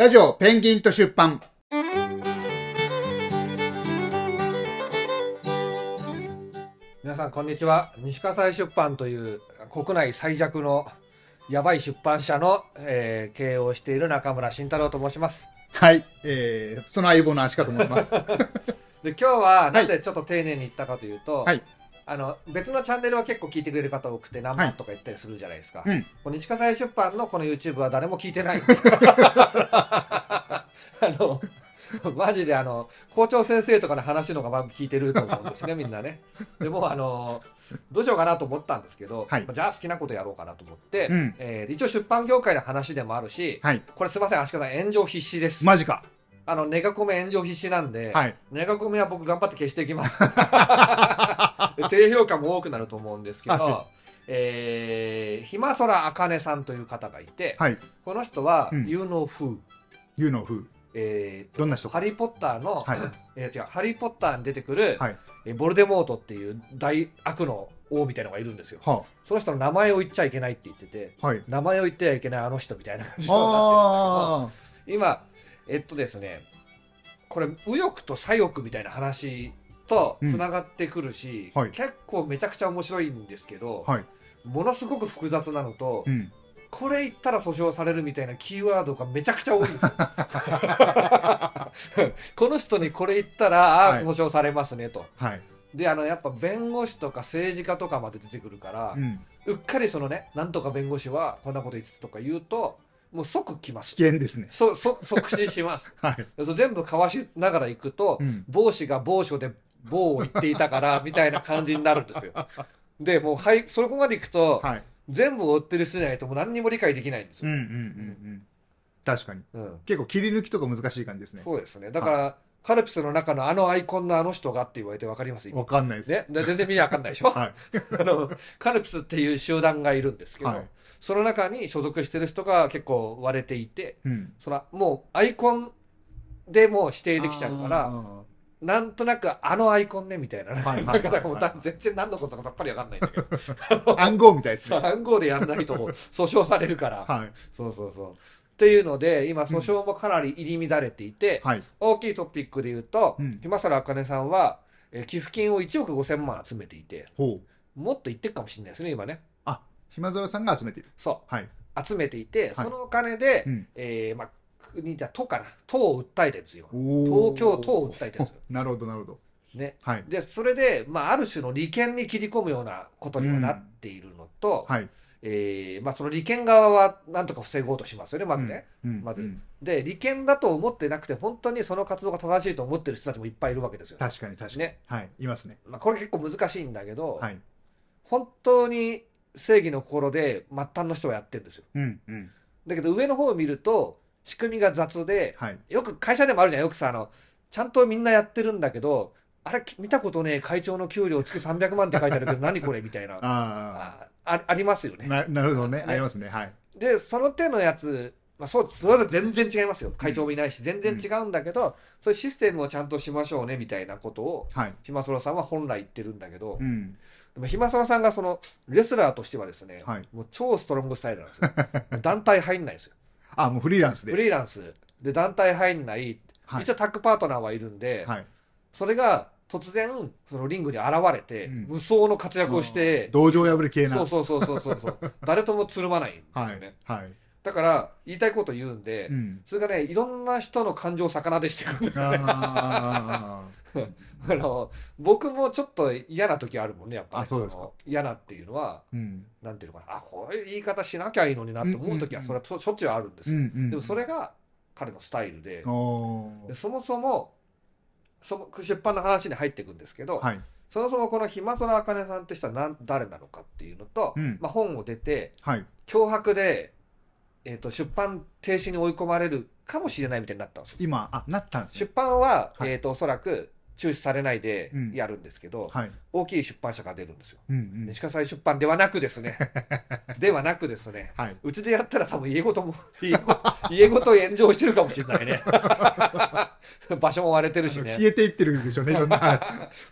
ラジオペンギンと出版。皆さんこんにちは西葛西出版という国内最弱のやばい出版社の、えー経営をしている中村慎太郎と申しますはい。えー、その相棒の足利と申します。で今日はなんでちょっと丁寧に言ったかというと、はいあの別のチャンネルは結構聞いてくれる方多くて何万とか言ったりするじゃないですか、うん。この西葛西出版のこの YouTube は誰も聞いてない あのマジであの校長先生とかの話のがまあ聞いてると思うんですねみんなねでもあのどうしようかなと思ったんですけど、はいじゃあ好きなことやろうかなと思って、うんえー一応出版業界の話でもあるし、はい。これすいません足利さん炎上必至です、マジか。あのネガコメ炎上必至なんで、はい。ネガコメは僕頑張って消していきますで 低評価も多くなると思うんですけど、はえー、ひまそらあかねさんという方がいて、はい。この人はうん有能風、You know who. えーとどんな人ハリー・ポッターの、はい えー違うハリー・ポッターに出てくる、はい。えーボルデモートっていう大悪の王みたいなのがいるんですよはその人の名前を言っちゃいけないって言っててあ。はい。名前を言ってはいけないあの人みたいな感じになってるんだけどあ今えっとですねこれ右翼と左翼みたいな話とつながってくるし、うんはい結構めちゃくちゃ面白いんですけど、あ。はい。ものすごく複雑なのと、うん。これ言ったら訴訟されるみたいなキーワードがめちゃくちゃ多いんですよ。この人にこれ言ったら、あはいあ訴訟されますねと。はい。であのやっぱ弁護士とか政治家とかまで出てくるから、うん。うっかりそのねなんとか弁護士はこんなこと言ってたとか言うともう即来ます危。険ですね。そそ即死します。はい。全部かわしながら行くと、うん。帽子が某所で某を言っていたからみたいな感じになるんですよ。でもうはいそこまで行くと、はい。全部を追ってる人じゃないともう何にも理解できないんですよ。うんうんうんうん。確かに。うん結構切り抜きとか難しい感じですね。そうですね。だから、カルピスの中のあのアイコンのあの人がって言われて分かりますわかんないです。ね、で全然見に分かんないでしょ、はい。あのカルピスっていう集団がいるんですけど、はいその中に所属してる人が結構割れていてうん。そのもうアイコンでもう指定できちゃうからあなんとなくあのアイコンねみたいな、ねはいはい全然何のことかさっぱり分かんないんだけどー 暗号みたいですね。暗号でやんないと訴訟されるから、はい。そうそうそうっていうので今訴訟もかなり入り乱れていて、はい。大きいトピックで言うと、うんひまさらあかねさんは、えー寄付金を1億5000万集めていてほう。もっと言ってるかもしれないですね今ねあ、暇空さんが集めている。そはい。う集めていてそのお金で、うん。えーまあ国じゃ都かな都を訴えてるんですよお東京都を訴えてるんですよ なるほど、なるほど。ねはい。でそれで、まあ、ある種の利権に切り込むようなことにはなっているのと、はい。えーまあ、その利権側はなんとか防ごうとしますよねまずね、うん。まずうんで利権だと思ってなくて本当にその活動が正しいと思ってる人たちもいっぱいいるわけですよ、確かに確かに。ねはい。いますね。まあ、これ結構難しいんだけど、はい。本当に正義の心で末端の人はやってるんですようん。うん。だけど上の方を見ると仕組みが雑ではい。よく会社でもあるじゃんよくさあのちゃんとみんなやってるんだけどあれ見たことねえ会長の給料月300万って書いてあるけど何これみたいなあああありますよあ。ねな、なるほどね。ねありますね。はい。でその手のやつまあ、そうそれは全然違いますよ会長もいないし全然違うんだけど、そういうシステムをちゃんとしましょうねみたいなことをはい。ひまそらさんは本来言ってるんだけど、うん。でもひまそらさんがそのレスラーとしてはですね、はいもう超ストロングスタイルなんですよ 団体入んないですよあ、もうフリーランスで。フリーランスで団体入んない、はい一応タッグパートナーはいるんで、はい。それが突然そのリングに現れて、うん無双の活躍をして、道場破り系な。そうそうそうそうそうそう 誰ともつるまないんですよはいね、。はい。だから言いたいこと言うんで、うん。それがねいろんな人の感情を逆なでしていくんですよねあ あの僕もちょっと嫌な時あるもんねやっぱ、ね、嫌なっていうのはーうん。なんていうのかなあこういう言い方しなきゃいいのになって思う時はうんそれはしょっちゅうあるんですよ、うんうん。でもそれが彼のスタイルででそもそもその出版の話に入っていくんですけど、はい。そもそもこのひまそらあかねさんって人は何誰なのかっていうのと、うんまあ、本を出てはい。脅迫で、えー、と出版停止に追い込まれるかもしれないみたいになったんですよ。今、あ、なったんですね出版は、はいえー、とおそらく中止されないでうんやるんですけど、はい。大きい出版社が出るんですよ。うんうん。西葛西出版ではなくですね ではなくですねはい。うちでやったら多分家ごとも 家ご 家ごと炎上してるかもしれないね場所も割れてるしね消えていってるんでしょうね、いろんな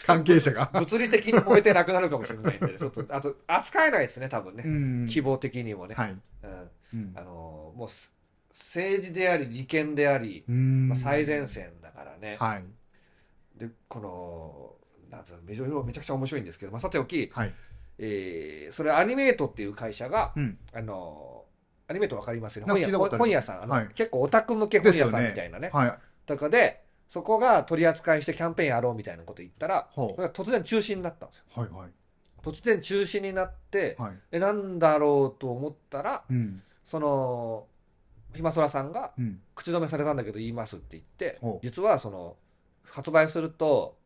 関係者が。物理的に燃えてなくなるかもしれないんでね、ちょっとあと扱えないですね多分ね、ん希望的にもね、はい。うんうんあのーもうす政治であり利権であり、まあ、最前線だからね、はい。でこのなんつうのめちゃくちゃ面白いんですけど、まあ、さておき、はい。えーそれアニメートっていう会社が、うん。あのアニメートわかりますよね。本屋本屋さん。あの、はい。結構オタク向け本屋さんみたいなね。はい。とかでそこが取り扱いしてキャンペーンやろうみたいなこと言ったら突然中止になったんですよ。うはいはい。突然中止になって、はい。えなんだろうと思ったらうんそのひまそらさんがうん。口止めされたんだけど言いますって言ってほう。実はその発売すると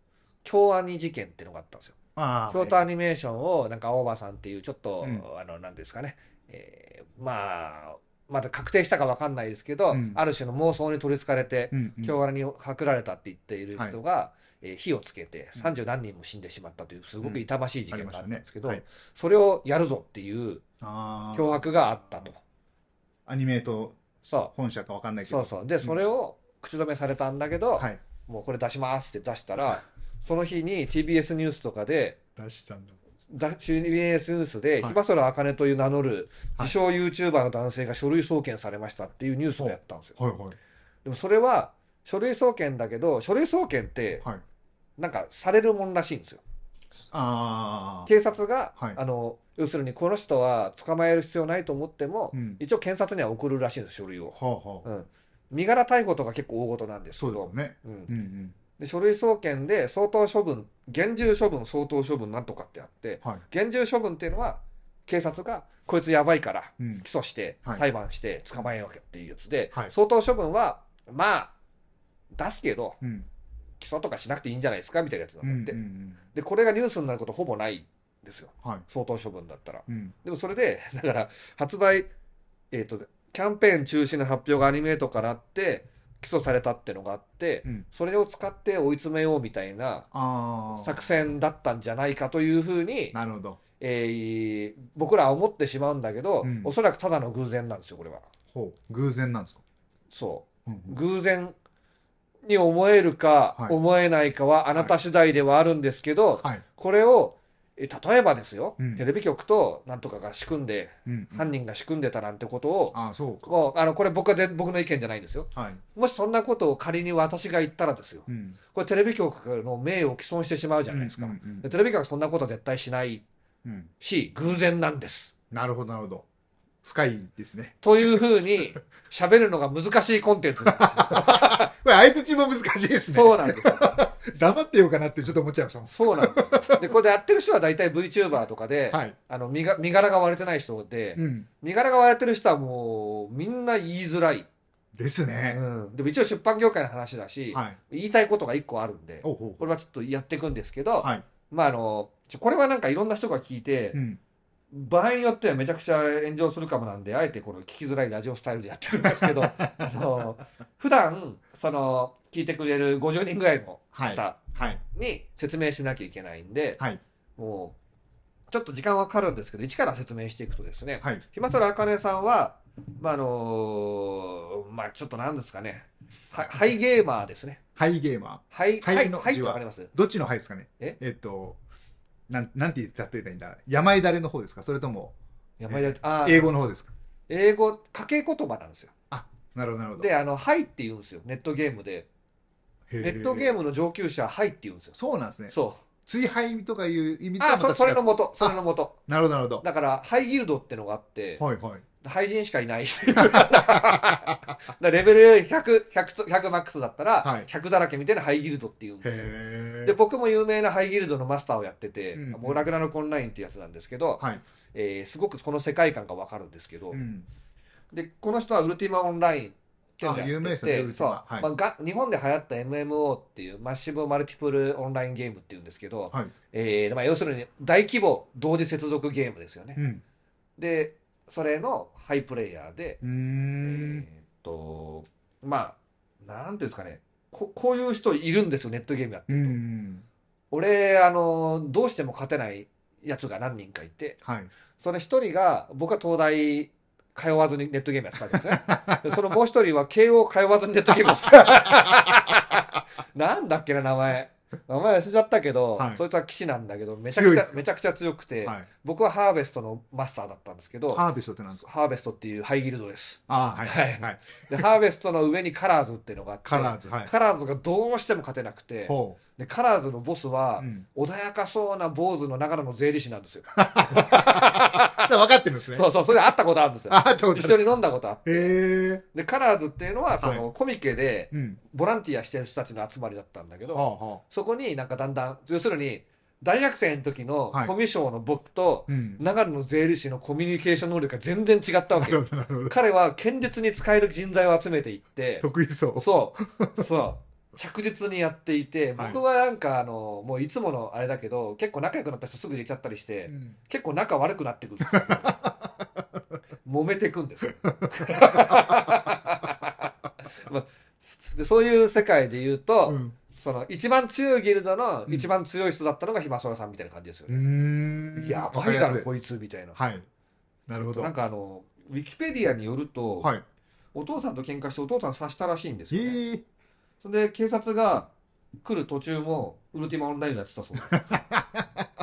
京アニ事件っていうのがあったんですよ。ああ京都アニメーションをなんか青葉さんっていうちょっと、うん。あのなんですかね、えーまあまだ確定したかわかんないですけど、うん。ある種の妄想に取りつかれて、うんうん。京アニにパクられたって言っている人が、えー火をつけて30何人も死んでしまったというすごく痛ましい事件があったんですけど、ありましそれをやるぞっていうああ脅迫があったと。アニメートそ本社かわかんないうけど。そうそう。でそれを口止めされたんだけど、はい。もうこれ出しますって出したらその日に TBS ニュースとかで出したんだ。だ TBS ニュースで、はい。日空茜という名乗るはい。自称 YouTuber の男性が書類送検されましたっていうニュースをやったんですよ。はいはい。でもそれは書類送検だけど書類送検ってはい。なんかされるもんらしいんですよ。ああ警察が、はい。あの要するにこの人は捕まえる必要ないと思っても、うん。一応検察には送るらしいんです書類を。はあはあ。うん、身柄逮捕とか結構大事なんですけど。ね。うん。うんうん。で書類送検で相当処分厳重処分相当処分なんとかってあってはい。厳重処分っていうのは警察がこいつやばいからうん。起訴してはい。裁判して捕まえようっていうやつで、はい。相当処分はまあ出すけどうん。起訴とかしなくていいんじゃないですかみたいなやつなうんんだって、うんでこれがニュースになることほぼない。んですよ。はい。相当処分だったら。うん。でもそれで だから発売えっ、とキャンペーン中止の発表がアニメートからあって起訴されたってのがあって、うん。それを使って追い詰めようみたいな作戦だったんじゃないかというふうに、なるほど。えー僕らは思ってしまうんだけど、うん。おそらくただの偶然なんですよこれは。ほう。偶然なんですか？そう。うんうん。偶然に思えるかはい。思えないかはあなた次第ではあるんですけど、はい。これをえ例えばですよ、うん。テレビ局となんとかが仕組んでうん。うん犯人が仕組んでたなんてことを、ああそうか。もうあのこれ僕は全僕の意見じゃないんですよ。はい。もしそんなことを仮に私が言ったらですよ。うん。これテレビ局の名誉を毀損してしまうじゃないですか、うんうんでテレビ局はそんなことは絶対しないうん。うんし偶然なんです。なるほどなるほど。深いですね。というふうに 喋るのが難しいコンテンツなんですよ。これ相づちも難しいですね。そうなんですよ 黙ってようかなってちょっと思っちゃいましたもん。そうなんです。でこれでやってる人は大体 VTuber とかで、はい。あの身が身柄が割れてない人で、うん。身柄が割れてる人はもうみんな言いづらい、ですね。うん、でも一応出版業界の話だし、はい。言いたいことが一個あるんでこれはちょっとやっていくんですけど、はい。まああのこれはなんかいろんな人が聞いて、うん場合によってはめちゃくちゃ炎上するかもなんであえてこの聞きづらいラジオスタイルでやってるんですけど あの普段その聞いてくれる50人ぐらいのはい方はい。に説明しなきゃいけないんで、はい。もうちょっと時間はかかるんですけど一から説明していくとですね、はい。ひまそらあかねさんはまああのまあちょっとなんですかねはハイゲーマーですね。ハイゲーマハイハイハイの字はてわかります？ーどっちのハイですかね？え？えっとなんなんて言って例えばいいんだ？やまいだれの方ですか？それとも山田あー英語の方ですか？英語掛け言葉なんですよ。なるほどなるほど。であのハイって言うんですよ。ネットゲームで。ネネットゲームムの上級者はハイって言うんですよ。そうなんですね。そう。追廃とかいう意味とあはまた違うそそれの元それの元。なるほどなるほど。だからハイギルドってのがあって。はいはい廃人しかいない。レベル100 100, 100マックスだったらはい。100だらけみたいなハイギルドっていう。んですよで僕も有名なハイギルドのマスターをやってて、うんもうラグナロクオンラインってやつなんですけど、はい。えーすごくこの世界観がわかるんですけど、うん。でこの人はウルティマオンラインっていうのをやっててあ有名ですねそう、マはい。まあ、が日本で流行った MMO っていうマッシブマルティプルオンラインゲームっていうんですけど、はい。えーまあ、要するに大規模同時接続ゲームですよね、うん。でそれのハイプレイヤーで、えん。ーっとまあなんていうんですかね。ここういう人いるんですよネットゲームやってうると、ん俺あのどうしても勝てないやつが何人かいてはい。その一人が僕は東大通わずにネットゲームやってたわけですね。でそのもう一人は慶応通わずにネットゲームやってた。なんだっけな名前名前忘れちゃったけど、はいそいつは騎士なんだけどめちゃくち強いですかゃめちゃくちゃ強くて、はい。僕はハーベストのマスターだったんですけどハーベストってなんですか？ハーベストっていうハイギルドですああ、はい。はいはい。でハーベストの上にカラーズっていうのがあってカラーズ。はい。カラーズがどうしても勝てなくてほでカラーズのボスは、う。うん。穏やかそうな坊主の長野の税理士なんですよ。じゃあ分かってるんですね。そうそう、それで会ったことあるんですよ。あ あ、ってこと一緒に飲んだことあって。へえ。で、カラーズっていうのは、その、コミケでうん。ボランティアしてる人たちの集まりだったんだけど、はあはあ。そこになんかだんだん、要するに、大学生の時のはいコミュ障の僕と、うん。長野の税理士のコミュニケーション能力が全然違ったわけよ。なるほど、なるほど。彼は堅実に使える人材を集めていって、得意そう。そう、そう。着実にやっていて、はい僕はなんかあの、もういつものあれだけど、結構仲良くなった人すぐ入れちゃったりして、うん結構仲悪くなってくるんですよ。揉めてくんですよ。まあでそういう世界で言うと、うんその一番強いギルドの一番強い人だったのがひまそらさんみたいな感じですようね。やばいだろこいつみたいな。はい。なるほど。なんかあのウィキペディアによると、はい。お父さんと喧嘩してお父さん刺したらしいんですよ、ね。ええ。それで警察が来る途中もウルティマオンラインやってたそうで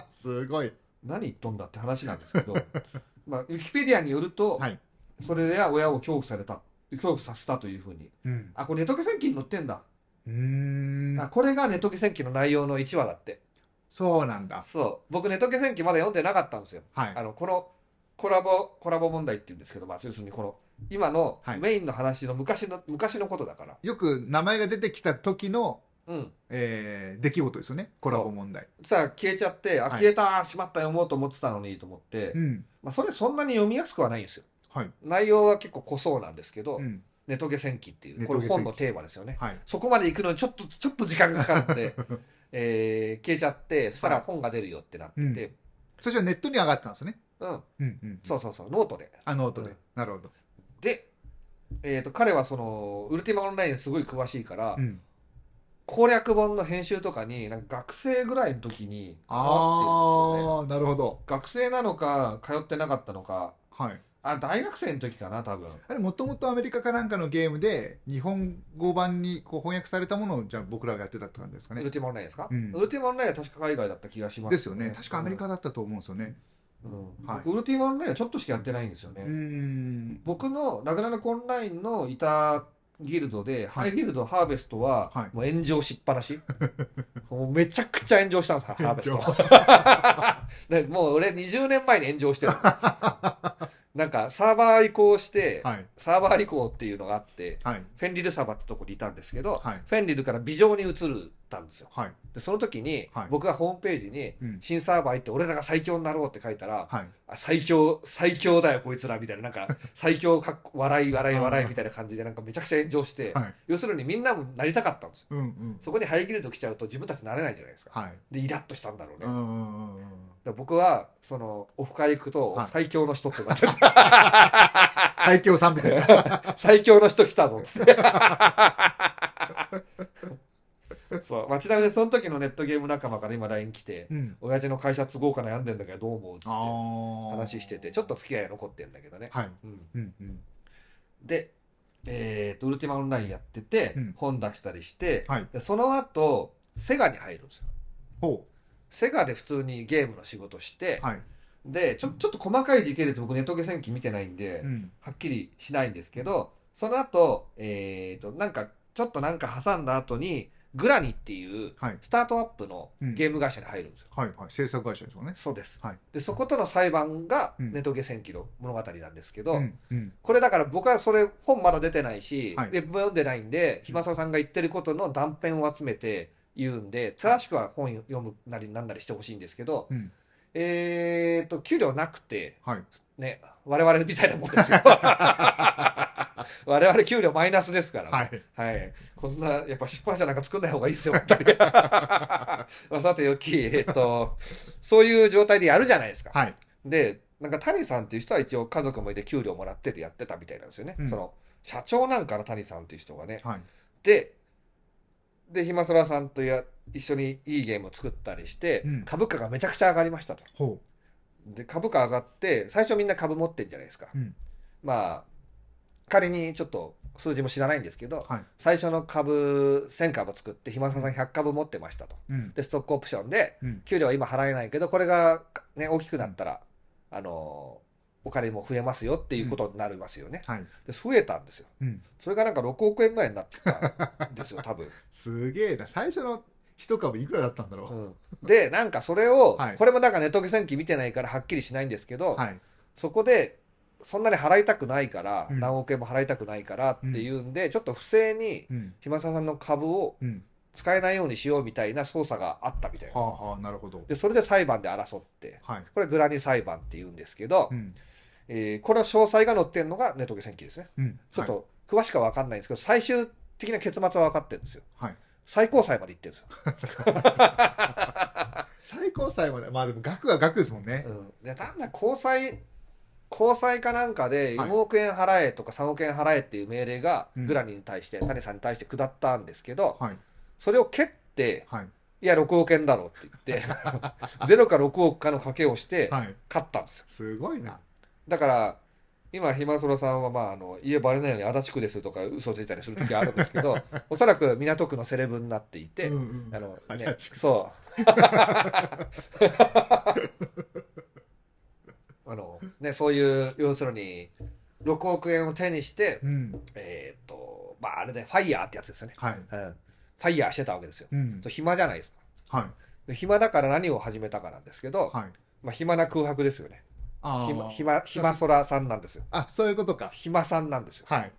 す。すごい。何言っとんだって話なんですけど、まあ、ウィキペディアによると、はい。それで親を恐怖された恐怖させたというふうにうん。あこれネトゲ戦記に載ってんだ、うーんあ。これがネトゲ戦記の内容の1話だってそうなんだ。そう僕ネトゲ戦記まだ読んでなかったんですよはいあ。のこのコラボコラボ問題って言うんですけど、まあ、要するにこの今のはいメインの話の昔の昔のことだからよく名前が出てきた時の、うんえー出来事ですよね。コラボ問題。さあ消えちゃってあはい消えた、しまった読もうと思ってたのにと思って、うん。まあ、それそんなに読みやすくはないんですよはい。内容は結構濃そうなんですけど、うん。ネトゲ戦記っていうネトゲ戦記これ本のテーマですよねはい。そこまで行くのにちょっとちょっと時間がかかって、えー消えちゃってそしたら本が出るよってなってて、そしてネットに上がったんですね。うんうんうん。そうそうそうノートであ、ノートでうん。なるほど。で、えー、と彼はそのウルティマオンラインすごい詳しいから、うん。攻略本の編集とかになんか学生ぐらいの時に関わってるんですよねああ、なるほど。学生なのか通ってなかったのかはい。あ大学生の時かな多分あれ、もともとアメリカかなんかのゲームで、日本語版にこう翻訳されたものを、じゃあ僕らがやってたって感じですかねウル。ティマオンラインですか、うんウルティマオンラインは確か海外だった気がしますですよね。確かアメリカだったと思うんですよね。うんはい。僕ウルティマオンラインはちょっとしかやってないんですよね。僕のラグナロクオンラインのいたギルドで、ハイギルドハーベストははい。もう炎上しっぱなし、もうめちゃくちゃ炎上したんですハーベス炎ト でもう俺20年前に炎上してるなんかサーバー移行して、はい。サーバー移行っていうのがあってはい。フェンリルサーバーってとこにいたんですけど、はいフェンリルからビジョーに移ったんですよはい。でその時に、はい僕がホームページにうん新サーバー行って俺らが最強になろうって書いたら、はい。あ最強最強だよこいつらみたいななんか 最強かっこ笑い笑い笑いみたいな感じでなんかめちゃくちゃ炎上して、はい。要するにみんなもなりたかったんですようんうん。そこにハイギルド来ちゃうと自分たちなれないじゃないですかはい。でイラッとしたんだろうね、僕はそのオフ会行くとはい最強の人ってなってた、最強さんみたいな。最強の人来たぞっつってそう、まあ、ちなみにその時のネットゲーム仲間から今 LINE 来てうん。親父の会社都合か悩んでんだけどどう思う？って。話しててちょっと付き合いが残ってんだけどね、はい。うん、うんうん。で、えーと、ウルティマオンラインやってて、うん本出したりして、はい。でその後、セガに入るんですよ。ほセガで普通にゲームの仕事してう。、はい。で、ちょ、ちょっと細かい時系列僕ネトゲ戦記見てないんで、うん。はっきりしないんですけど、その後、えーと、なんか、ちょっとなんか挟んだ後に、グラニっていうはい。スタートアップのうんゲーム会社に入るんですよ。はい。はい。制作会社ですよね。そうです。はい。で、そことの裁判がうんネトゲ戦記の物語なんですけど、うん。うん。これだから僕はそれ本まだ出てないし、はいで読んでないんで、ひまささんが言ってることの断片を集めて言うんで、正しくは本読むなりなんなりしてほしいんですけど、うん。えーと、給料なくて、はい。ね、我々みたいなもんですよ。我々給料マイナスですから、はい。はい。こんな、やっぱ出版社なんか作んない方がいいですよ、本当に。まあさておき、えっと、そういう状態でやるじゃないですか。はい。で、なんか谷さんっていう人は一応家族もいて給料もらっててやってたみたいなんですよね。うんその、社長なんかな、谷さんっていう人がね。はい。で、で、ひまそらさんとや一緒にいいゲームを作ったりして、うん。株価がめちゃくちゃ上がりましたと。ほで、株価上がって、最初みんな株持ってんじゃないですか。うん。まあ、仮にちょっと数字も知らないんですけど、はい。最初の株1000株作って暇ささん100株持ってましたと。うん。でストックオプションでうん。給料は今払えないけどこれが、ね、大きくなったら、あのお金も増えますよっていうことになりますよね、はい。で増えたんですよ。うん。それがなんか6億円ぐらいになってたんですよ 多分、すげえな。最初の一株いくらだったんだろう。ん、でなんかそれを、はい。これもなんかネトゲ戦記見てないからはっきりしないんですけど、うはい。そこでそんなに払いたくないから、うん。何億円も払いたくないからっていうんで、ちょっと不正にうん。暇ささんの株をうん。使えないようにしようみたいな捜査があったみたいな。はあはあなるほど。で、それで裁判で争って、はい。これグラニ裁判って言うんですけど、うんえーこれは詳細が載ってるのがネトゲ戦記ですね。うん。ちょっと詳しくは分かんないんですけど、最終的な結末は分かってるんですよ。はい。最高裁まで行ってるんですよ。最高裁まで。まあでも額は額ですもんね。うん、でただ高裁高裁かなんかではい。4億円払えとか3億円払えっていう命令がうん。グラニに対して、谷さんに対して下ったんですけど、はい。それを蹴ってはい。いや6億円だろうって言って 0か6億かの賭けをしてはい。勝ったんですよ。すごいなだから今ひまそらさんはまああの家バレないように足立区ですとか嘘ついたりする時あるんですけど おそらく港区のセレブになっていて、うんうん。あのねそう。あのねそういう要するに6億円を手にしてうん。えっ、とまああれでファイヤーってやつですよね、はい。うん、ファイヤーしてたわけですよ。うん。そう暇じゃないですか。はい。で暇だから何を始めたかなんですけど、はい。まあ、暇な空白ですよねあ暇ー暇暇そらさんなんですよ。あそういうことか。暇さんなんですよ。はい。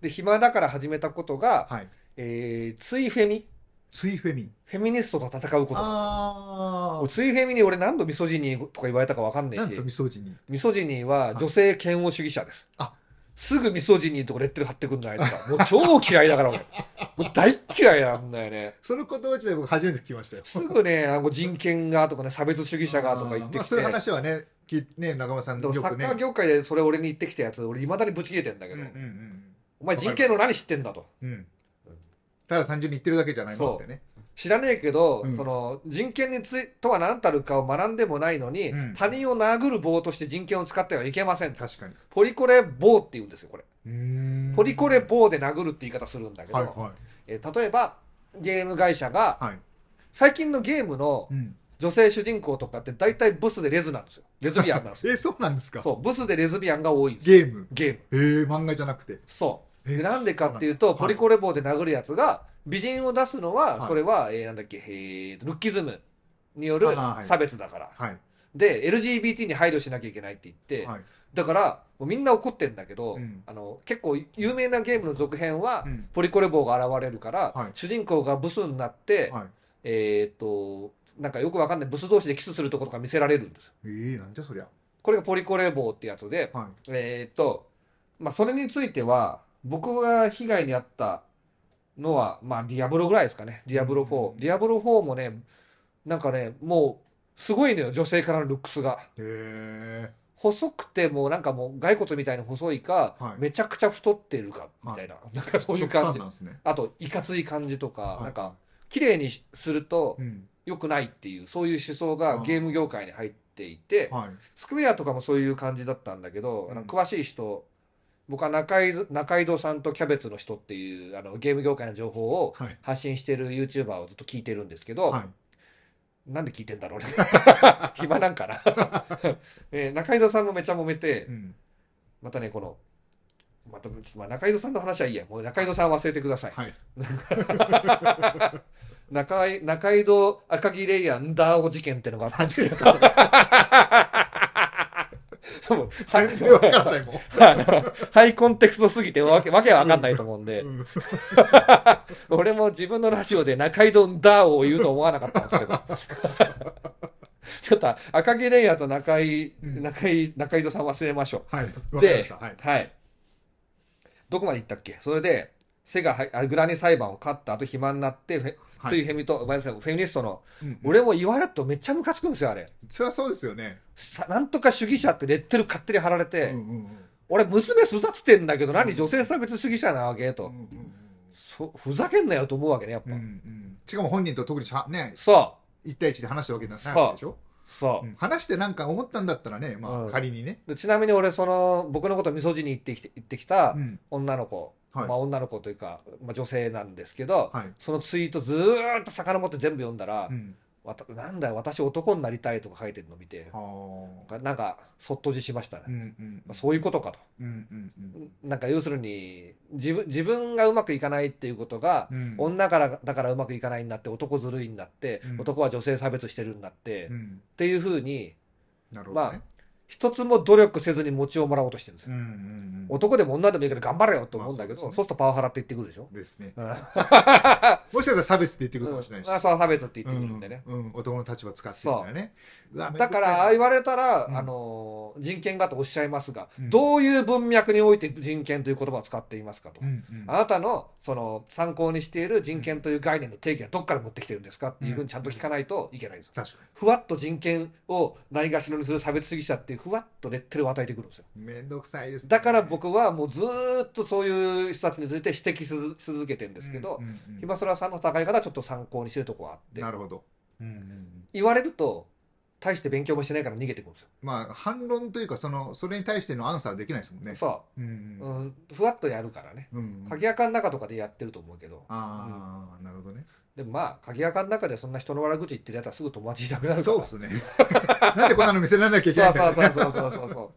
で暇だから始めたことが、はい。えー、ツイフェミ。ツイフェミ。フェミニストと戦うことなんあですよ。ツイフェミに俺何度ミソジニーとか言われたか分かんないしミソジニミソジニーは女性嫌悪主義者です。あ。すぐミソジニーとかレッテル貼ってくんないとか。もう超嫌いだから俺。もう大っ嫌いなんだよね。その言葉自体僕初めて聞きましたよ。すぐね、あの人権がとかね、差別主義者がとか言ってきて。まあそういう話はねきね中村さんでよくね。もサッカー業界でそれ俺に言ってきたやつ、俺未だにブチ切れてんだけど、うんうんお前人権の何知ってんだと。うん。うんただ単純に言ってるだけじゃないのってね。知らねえけど、うん。その人権についとは何たるかを学んでもないのに、うん。他人を殴る棒として人権を使ってはいけませんと。確かに。ポリコレ棒って言うんですよ、これ。ポリコレ棒で殴るって言い方するんだけど、はいはえー例えばゲーム会社がいはい。最近のゲームのうん女性主人公とかって大体ブスでレズなんですよ。レズビアンなんですよ。えそうなんですか？そうブスでレズビアンが多いんですよ。ゲーム。ゲーム。えー、漫画じゃなくて。そう。えでなんでかっていうと、はいポリコレ棒で殴るやつが美人を出すのは、はい。それは、えーなんだっけ、えールッキズムによる差別だから、はい。で LGBT に配慮しなきゃいけないって言って、はい。だからみんな怒ってんだけど、うん。あの結構有名なゲームの続編は、うん。ポリコレ棒が現れるから、はい。主人公がブスになって、はい。えーっとなんかよくわかんないブス同士でキスするところとか見せられるんですよ。えー、なんじゃそりゃ。これがポリコレ棒ってやつではい。えーっとまあそれについては僕が被害に遭ったのはまあディアブロぐらいですかね。ディアブロ4、うん。ディアブロ4もねなんかねもうすごいのよ女性からのルックスが。へえ細くてもうなんかもう骸骨みたいに細いか、はい。めちゃくちゃ太ってるかみたいな、なんかそういう感じ。ね。あといかつい感じとか、はい。なんか綺麗にするとうん良くないっていうそういう思想がゲーム業界に入っていてはい。スクエアとかもそういう感じだったんだけど、あのうん詳しい人僕は中井中井戸さんとキャベツの人っていうあのゲーム業界の情報をはい。発信してる YouTuber をずっと聞いてるんですけど、はい。なんで聞いてんだろうね。暇なんかな、え ー中井戸さんもめちゃ揉めてうん。またねこのまたまあ中井戸さんの話はいいや。もう中井戸さん忘れてください。はい 中井中井戸赤木レイヤーンダーオ事件ってのがあったん何でですすかそう。全然わからないもん。ハイコンテクストすぎてわけわけわかんないと思うんで、うん。俺も自分のラジオで中井戸ンダーを言うと思わなかったんですけど。ちょっと赤木レイヤーと中井、うん。中井中井戸さん忘れましょはいわうかりまでした。はい。はい。どこまで行ったっけ？それでセガはあグラニ裁判を勝った後暇になってフい。フイフェミとごめんなさいフェミニストのうん俺も言われるとめっちゃムカつくんですよあれ。そりゃそうですよね。さなんとか主義者ってレッテル勝手に貼られて、うんうんうん。俺娘育ててんだけど何女性差別主義者なわけと、うんうんそふざけんなよと思うわけねやっぱ、うんうんしかも本人と特にしゃねそ一対一で話したわけじゃないでしょ？う。そう。うん。話してなんか思ったんだったらね、まうん。あ仮にね。でちなみに俺その僕のことみそじに行ってきて行ってきたうん。女の子、はいまあ女の子というか、まあ、女性なんですけど、はい。そのツイートずーっと遡って全部読んだらう、ん。わたなんだよ私男になりたいとか書いてるの見てはあ。なんかそっとじしましたね、うんうんまあ、そういうことかとうんうんうんなんか要するに自分自分がうまくいかないっていうことが、うん女からだからうまくいかないんだって男ずるいんだって、うん男は女性差別してるんだって、っうん。ていうふうになるほどね。一つも努力せずに餅をもらおうとしてるんですよ、うんうんうん。男でも女でもいいから頑張れよと思うんだけど、まあそうね。そうするとパワハラって言ってくるでしょ、ですね。うん。もしかしたら差別って言ってくるかもしれないし。あそう差別って言ってくるんでね、うん。うん。男の立場使ってみたいな。ね。だから言われたら、うん。あの人権がとおっしゃいますが、うん。どういう文脈において人権という言葉を使っていますかと、うんうん。あなたのその参考にしている人権という概念の定義はどっから持ってきてるんですかっていうふうにちゃんと聞かないといけないんですよ。確かふわっと人権をないがしろにする差別主義者っていうふわっとレッテルを与えてくるんですよ。に。めんどくさいですね。だから僕はもうずーっとそういう人たちについて指摘し続けてるんですけど、うんうんうんひまそらさんの戦い方はちょっと参考にしてるところがあってなるほど。うんうんうん言われると大して勉強もしてないから逃げてくるんですよ。まあ反論というかそのそれに対してのアンサーできないですもんね。そうう、んうん、ふわっとやるからね。うんうん鍵垢の中とかでやってると思うけど、ああなるほどね。でもまあ鍵垢の中でそんな人の悪口言ってるやつはすぐ友達いなくなるから。そうですね。なんでこんなの見せられなきゃいけそないうかそうそうそうそうそうそ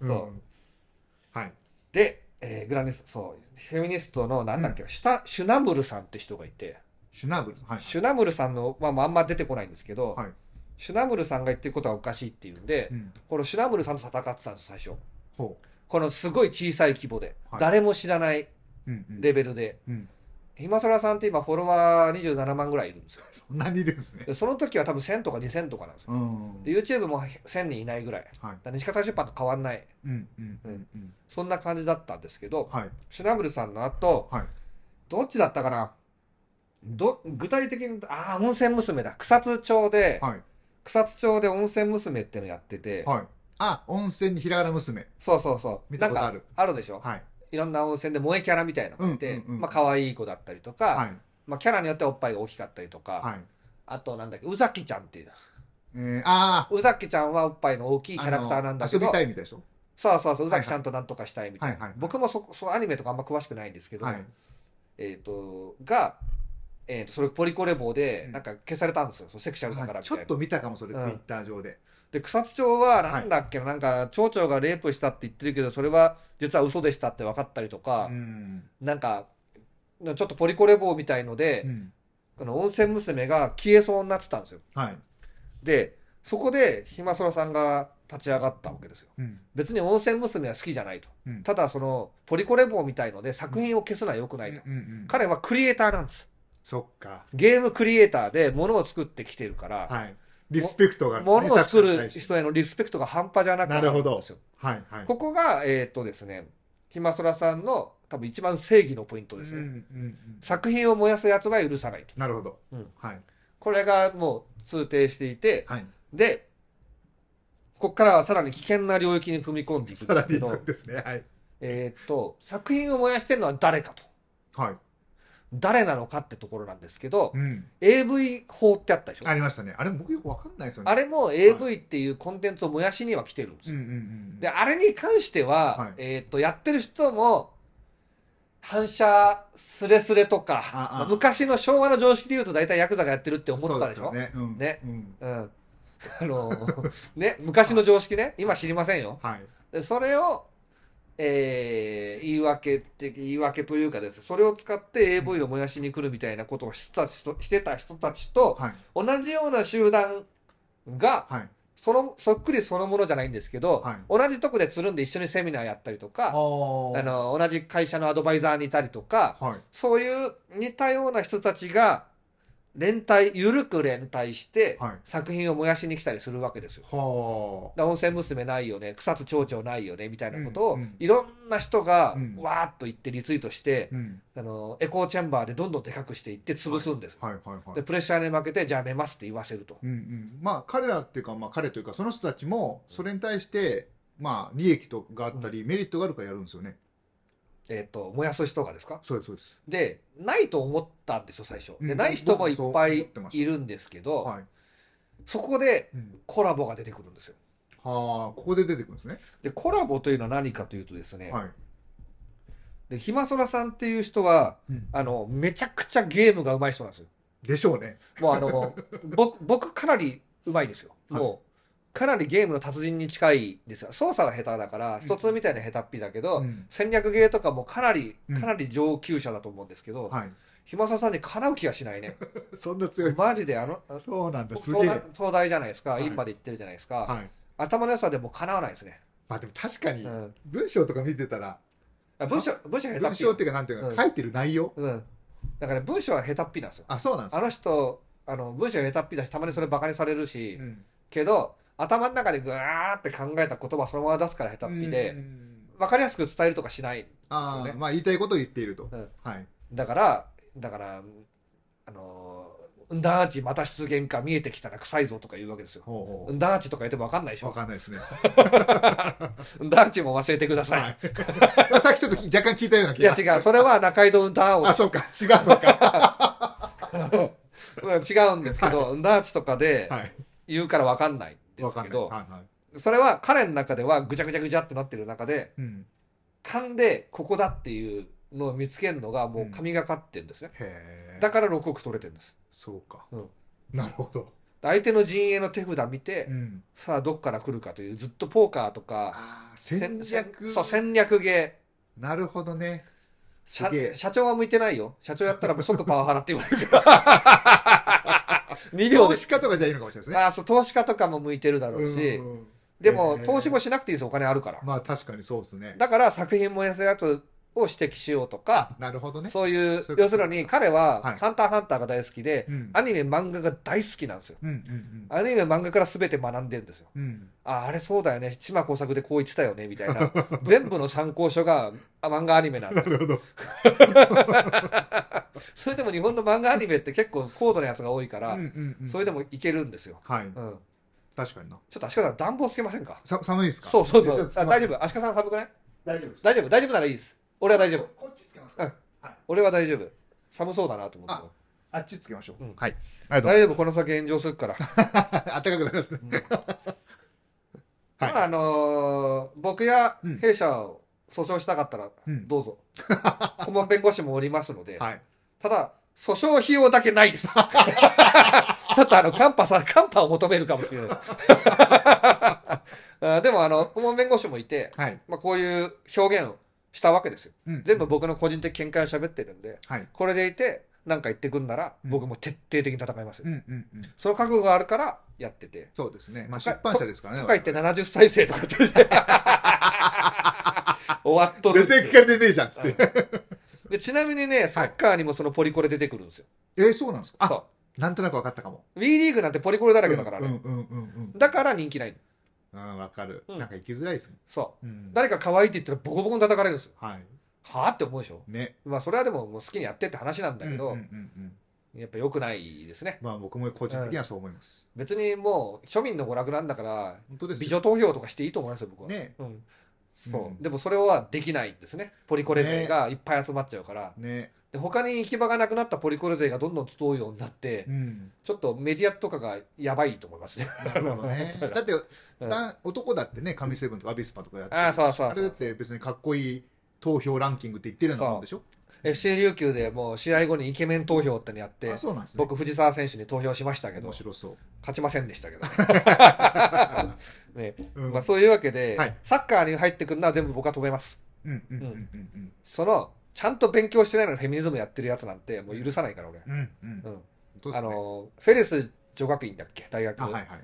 う。うんそうはい。で、えーグラニスそうフェミニストのなんだっけ、シュタシュナムルさんって人がいてシュナブルはい。シュナムルさんの、まあ、まああんま出てこないんですけど、はいシュナムルさんが言ってることはおかしいっていうんで、うんこのシュナムルさんと戦ってたんです最初ほこのすごい小さい規模で、はい誰も知らない、う。うんうんレベルで、うんひまそらさんって今フォロワー27万ぐらいいるんですよそんなにいるんですねで。その時は多分1000とか2000とかなんですようん。で YouTube も1000人いないぐらいだかはい。ら西方出版と変わんないうんうんうんうん。そんな感じだったんですけど、はいシュナムルさんの後、はい。どっちだったかな？ど具体的にああ温泉娘だ草津町で、はい草津町で温泉娘っていうのやってて、はい。あ温泉にひらがな娘。そうそうそう見たことあるなんかあるでしょ、はい。いろんな温泉で萌えキャラみたいなのがいて、うんうんうんまあ可愛い子だったりとか、はい。まあ、キャラによってはおっぱいが大きかったりとか、はい。あとなんだっけ宇崎ちゃんっていうえー、あ宇崎ちゃんはおっぱいの大きいあ。キャラクターなんだけどあの遊びたいみたいでしょ？そうそうそう宇崎ちゃんとなんとかしたいみたいな、はいはい僕もそそのアニメとかあんま詳しくないんですけど、はい。えっ、とが、えー、とそれポリコレ棒でうんなんか消されたんですよ、そのセクシャルだからはいちょみたいなっと見たかも、それ、うんツイッター上で。で草津町はなんだっけな、なんか町長がレイプしたって言ってるけどそれは実は嘘でしたって分かったりとか、うん。なんかちょっとポリコレ棒みたいので、うん。この温泉娘が消えそうになってたんですよはい。でそこでひまそらさんが立ち上がったわけですようん。別に温泉娘は好きじゃないとうん。ただそのポリコレ棒みたいので作品を消すのは良くないと、うんうん。彼はクリエイターなんですそっか。ゲームクリエイターで物を作ってきてるから、はい。リスペクトがあるんですね物を作る人へのリスペクトが半端じゃなくなるんですよはいはい。ここがえっ、とですねひまそらさんの多分一番正義のポイントですね、うんうんうん。作品を燃やすやつは許さないとなるほど。うんはい。これがもう通底していてはい。でここからはさらに危険な領域に踏み込んでいくんさらにですけど行くんですね。はい。えっと作品を燃やしてるのは誰かとはい。誰なのかってところなんですけど、うん。AV 法ってあったでしょ？ありましたね。あれ僕よくわかんないですよね。あれも AV っていうコンテンツを燃やしには来てるんですよ。うんうんうん。で、あれに関しては、はいえーっと、やってる人も、反射スレスレとか、まあ昔の昭和の常識で言うと大体ヤクザがやってるって思ってたでしょ？ね。うん。ねうん。うん。あの、ね、昔の常識ね、今知りませんよ。はい。でそれを、えー言い訳って、言い訳というかですね、それを使って AV を燃やしに来るみたいなことを人たちとしてた人たちと、はい。同じような集団が、はい。その、そっくりそのものじゃないんですけど、はい同じとこでつるんで一緒にセミナーやったりとか、ああの、同じ会社のアドバイザーにいたりとか、はい。そういう似たような人たちが、連帯、ゆるく連帯して、はい作品を燃やしに来たりするわけですよ。はだから温泉娘ないよね、草津町長ないよね、みたいなことを、うんうんいろんな人がうんわーっと言ってリツイートして、あ。うん。あの、エコーチェンバーでどんどんでかくしていって潰すんです。はいはいはいで、。プレッシャーに負けて、じゃあ寝ますって言わせると。うんうん、まあ彼らっていうか、まあ、彼というかその人たちもそれに対してまあ利益とがあったり、メリットがあるからやるんですよねえっ、と、燃やす人がですか？そうですそうです。で、ないと思ったんですよ、最初。で、うんない人もいっぱいいるんですけど、はい。そこでうん。コラボが出てくるんですよ。はあここで出てくるんですね。でコラボというのは何かというとですね、はい。でひまそらさんっていう人はうん。あのめちゃくちゃゲームが上手い人なんですよ。でしょうね。もうあの僕僕かなり上手いですよ。はい。もうかなりゲームの達人に近いですよ。操作は下手だからスト2みたいな下手っぴだけど、うん。戦略ゲーとかもかなりうんかなり上級者だと思うんですけど、はい。ひまささんにかなう気がしないね。そんな強いマジであのそうなんだ。すげ東大え。東大じゃないですか、はい。院まで行ってるじゃないですか、はい。頭の良さでもかなわないですね、まあでも確かにうん、文章とか見てたらあ文章文章下手っぴ。文章っていうかなんていううん。か書いてる内容？うん。だから文章は下手っぴなんですよ。あそうなんですあの人あの文章が下手っぴだしたまにそれバカにされるし、うん。けど頭の中でぐわーって考えた言葉そのまま出すから下手っぴで、うん分かりやすく伝えるとかしないああですよねまあ言いたいことを言っているとうんはいだからだからあのー、うんだーちまた出現か見えてきたら臭いぞとか言うわけですよ。ほうほうんだーちとか言っても分かんないでしょ。かんないですねうんだーちも忘れてください。はいまあさっきちょっと若干聞いたようない気がや違う、それは中井戸うんだーをあそうか違うのかうん違うんですけど、うんだーちとかではい言うから分かんないですけど、はいはい。それは彼の中ではぐちゃぐちゃぐちゃってなってる中で、うん。勘でここだっていうのを見つけるのがもう神がかってるんですね。へえだから6億取れてるんです。そうか。うん。なるほど。相手の陣営の手札見て、うん。さあどっから来るかというずっとポーカーとか戦略。そう戦略ゲー。なるほどね。社長は向いてないよ。社長やったらもう即パワハラって言われる。から2秒投で資家とかじゃいいのかもしれないですね。あそう投資家とかも向いてるだろうし、うんうんでも、投資もしなくていいですお金あるから、まあ確かにそうですね。だから作品燃やすやつを指摘しようとか、なるほどね。そういう要するに彼ははい「ハンターハンター」が大好きで、うん。アニメ漫画が大好きなんですよ。アニメ漫画から全て学んでるんですよ。ああれそうだよね。島耕作でこう言ってたよね。みたいな。全部の参考書があ漫画アニメなんでなるほど。それでも日本の漫画アニメって結構高度なやつが多いから、それでもいけるんですよ、はい。うん、確かにな。ちょっと足利さん暖房つけませんか？さ寒いですか？そうそうそう。あ大丈夫？足利さん寒くない？大丈夫大丈夫？大丈夫ならいいです俺は大丈夫。こっちつけますうん。か俺は大丈夫。寒そうだなと思って。ああっちつけましょう。うん。はい。ありがとうござい大丈夫。この先炎上するから、ます暖かくなりますね。うん。はい。まああのー僕やうん。弊社を訴訟したかったらうん。どうぞ、顧問弁護士もおりますので、はい。ただ訴訟費用だけないです。ちょっとあのカンパさカンパを求めるかもしれない。あでもあの顧問弁護士もいて、はい。まあ、こういう表現をしたわけですよ。うん。全部僕の個人的見解を喋ってるんではい。これでいて何か言ってくんならうん。僕も徹底的に戦いますよ、うんうんうん。その覚悟があるからやってて。そうですね。まあ出版社ですからねとか言って70再生とか言って 終わっとる全然聞かれてねえじゃんっつって。でちなみにねサッカーにもそのポリコレ出てくるんですよ、えーそうなんですか？あそなんとなく分かったかも。う WE リーグなんてポリコレだらけだからね、うんうんうんうんだから人気ないうん分かる。うん。なんか行きづらいですもん。そう。うん。誰か可愛いって言ったらボコボコに叩かれるんですよ。はい。はあって思うでしょ。ね。まあそれはでももう好きにやってって話なんだけど、うんうんうんうん。やっぱ良くないですね。まあ僕も個人的にはそう思います。別にもう庶民の娯楽なんだから本当ですよ。美女投票とかしていいと思いますよ僕は、ね。うん。そう、うんでもそれはできないんですね。ポリコレ勢がいっぱい集まっちゃうから、ねで他に行き場がなくなったポリコレ勢がどんどん集うようになって、うん。ちょっとメディアとかがやばいと思いますね。なるほどね。だ。ってうん。だ男だってね神セブンとかアビスパとかやってああそうそうれだって別にかっこいい投票ランキングって言ってるようなもんでしょ？FC 琉球でもう試合後にイケメン投票ってのやってね。僕藤澤選手に投票しましたけど勝ちませんでしたけど。ね、うん。まあ、そういうわけで、はい。サッカーに入ってくるのは全部僕は止めます。そのちゃんと勉強してないのにフェミニズムやってるやつなんてもう許さないから俺、うんうん。ううんあのフェレス女学院だっけ？大学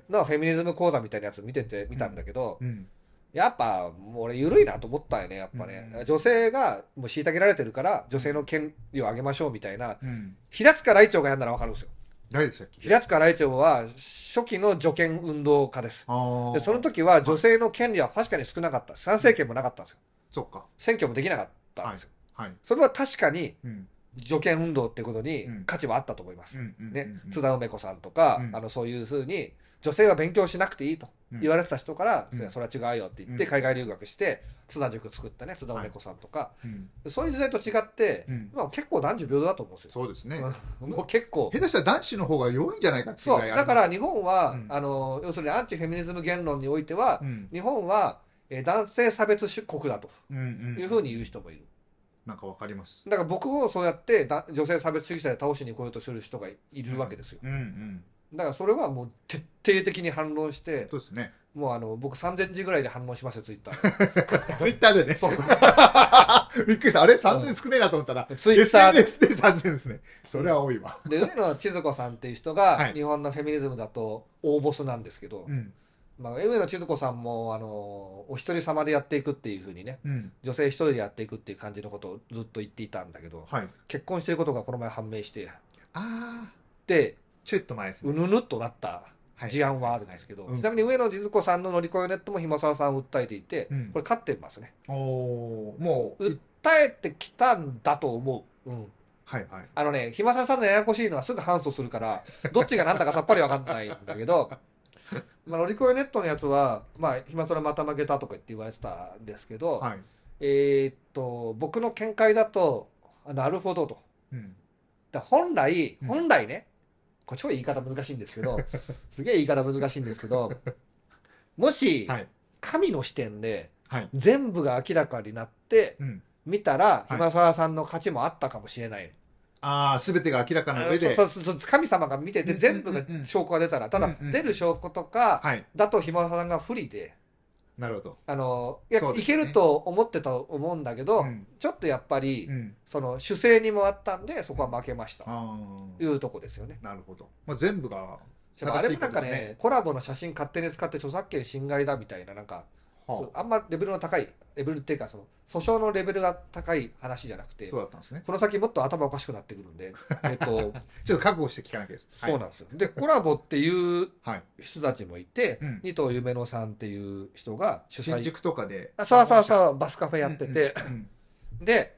のフェミニズム講座みたいなやつ見てて見たんだけど、うん。やっぱもう俺緩いなと思ったよねやっぱね、うん。女性がもう虐げられてるから女性の権利を上げましょうみたいなうん。平塚雷鳥がやるなら分かるんですよ。誰でしたっけ？平塚雷鳥は初期の女権運動家です。でその時は女性の権利は確かに少なかった。参政権もなかったんですよ。そっか。選挙もできなかったんですよ、はい。それは確かにうん。女権運動ってことにうん。価値はあったと思います、ねうん津田梅子さんとか、うん。あのそういうふうに女性は勉強しなくていいとうん言われてた人から、それは違うよって言ってうん。海外留学して津田塾作ったね津田梅子さんとか、うん。そういう時代と違って、うん。まあ、結構男女平等だと思うんですよ。そうですね。うん。もう結構。下手したら男子の方が弱いんじゃないかっていうそう。だから日本は、うん。あの要するにアンチフェミニズム言論においては、うん。日本は、えー男性差別主国だというふうに言う人もいる。なんかわかります。だから僕をそうやってだ女性差別主義者で倒しに来ようとする人がいるわけですよ。うんうん。だからそれはもう徹底的に反論して、そうですね。もうあの僕3000字ぐらいで反論しますよ、ツイッター。ツイッターでね。そう。びっくりした。あれ？3000少ねえなと思ったら。ツイッター。で。SNS で3000ですね。それは多いわ。で、上野千鶴子さんっていう人はい。が日本のフェミニズムだと大ボスなんですけど、うんまあ、上野千鶴子さんもあのお一人様でやっていくっていうふうにね、うん。女性一人でやっていくっていう感じのことをずっと言っていたんだけど、はい。結婚していることがこの前判明して、ああで、ちょっと前ですね。うぬぬっとなったはい。事案はあるんですけど、はいちなみに上野千鶴子さんの乗り越えネットも暇沢さんを訴えていて、うん。これ勝ってますね。おおー。もう訴えてきたんだと思う。うん。はいはい。あのね、暇沢さんのややこしいのはすぐ反訴するから、どっちが何だかさっぱりわかんないんだけど、まあ、乗り越えネットのやつは、まあ、暇沢また負けたとか言って言われてたんですけど、はい。えーっと、僕の見解だと、あなるほどと。うん。だ本来、うん。本来ね、これ超言い方難しいんですけど、すげえ言い方難しいんですけど、もし、はい。神の視点ではい。全部が明らかになってうん。見たら、い。暇沢さんの勝ちもあったかもしれない。ああ全てが明らかな上で。そうそうそう神様が見ててうん全部がうん。うんうん。証拠が出たら、ただうんうん出る証拠とかはい。だと暇沢さんが不利で、なるほど。あの、いや、ね。けると思ってたと思うんだけど、うん。ちょっとやっぱり、うん。その主勢にもあったんで、そこは負けました。とああいうとこですよね。なるほど。まあ全部がでもあれもなんかね、コラボの写真勝手に使って著作権侵害だみたいな、なんか、はあ。んまレベルの高い、レベルっていうか、その、訴訟のレベルが高い話じゃなくあてそう、だったんですね。この先もっと頭おかしくなってくるんで、えっと、ちょっと覚悟して聞かなきゃです。そうなんですよ。で、コラボっていうはい。人たちもいて、うん。二藤夢乃さんっていう人が主催。新宿とかで。あそうそううそう、バスカフェやってて、うんで、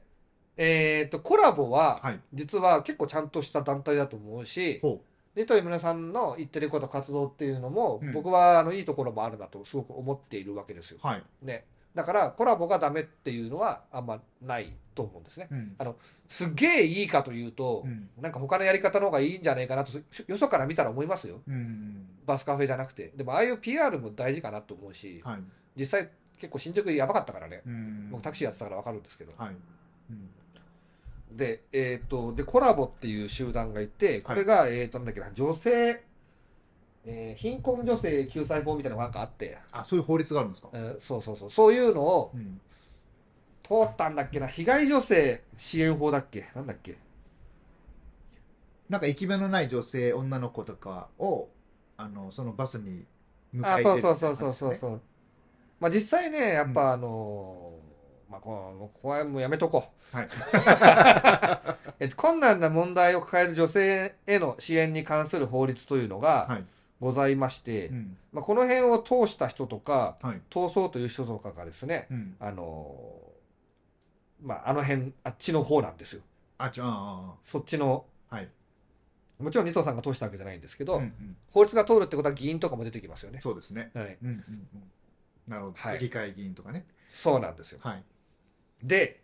えっと、コラボは、はい。実は結構ちゃんとした団体だと思うし、ほ二藤夢乃さんの言ってること活動っていうのも、うん僕はあのいいところもあるなとすごく思っているわけですよ。うはいね。だからコラボがダメっていうのはあんまないと思うんですね。うんすっげえいいかというと、うんなんか他のやり方の方がいいんじゃないかなと、よそから見たら思いますよ。うんバスカフェじゃなくて。でもああいう PR も大事かなと思うし、はい実際結構新宿やばかったからね。うん僕タクシーやってたからわかるんですけど。はいうんで、えっ、と、で、コラボっていう集団がいて、これが、えっ、と、なんだっけな、女性、えー貧困女性救済法みたいなのがなんかあって、あそういう法律があるんですか？えーそうそうそう、そういうのをうん。通ったんだっけな、被害女性支援法だっけ？なんだっけ？なんか行き場のない女性女の子とかをあのそのバスに迎あえてそうそうそうそうそうう。そう。まあ実際ね、やっぱあのーまあこの、ここはもうやめとこう。はい。えっと、困難な問題を抱える女性への支援に関する法律というのがはい。ございまして、うん。まあ、この辺を通した人とか、はい。通そうという人とかがですね、うん。あのーまあ、あの辺、あっちの方なんですよ。あちょあそっちの、あはい。もちろん二藤さんが通したわけじゃないんですけど、うんうん。法律が通るってことは議員とかも出てきますよね。そうですね。はい。うんうんうん。なるほど、はい。議会議員とかね。そうなんですよ。はいで、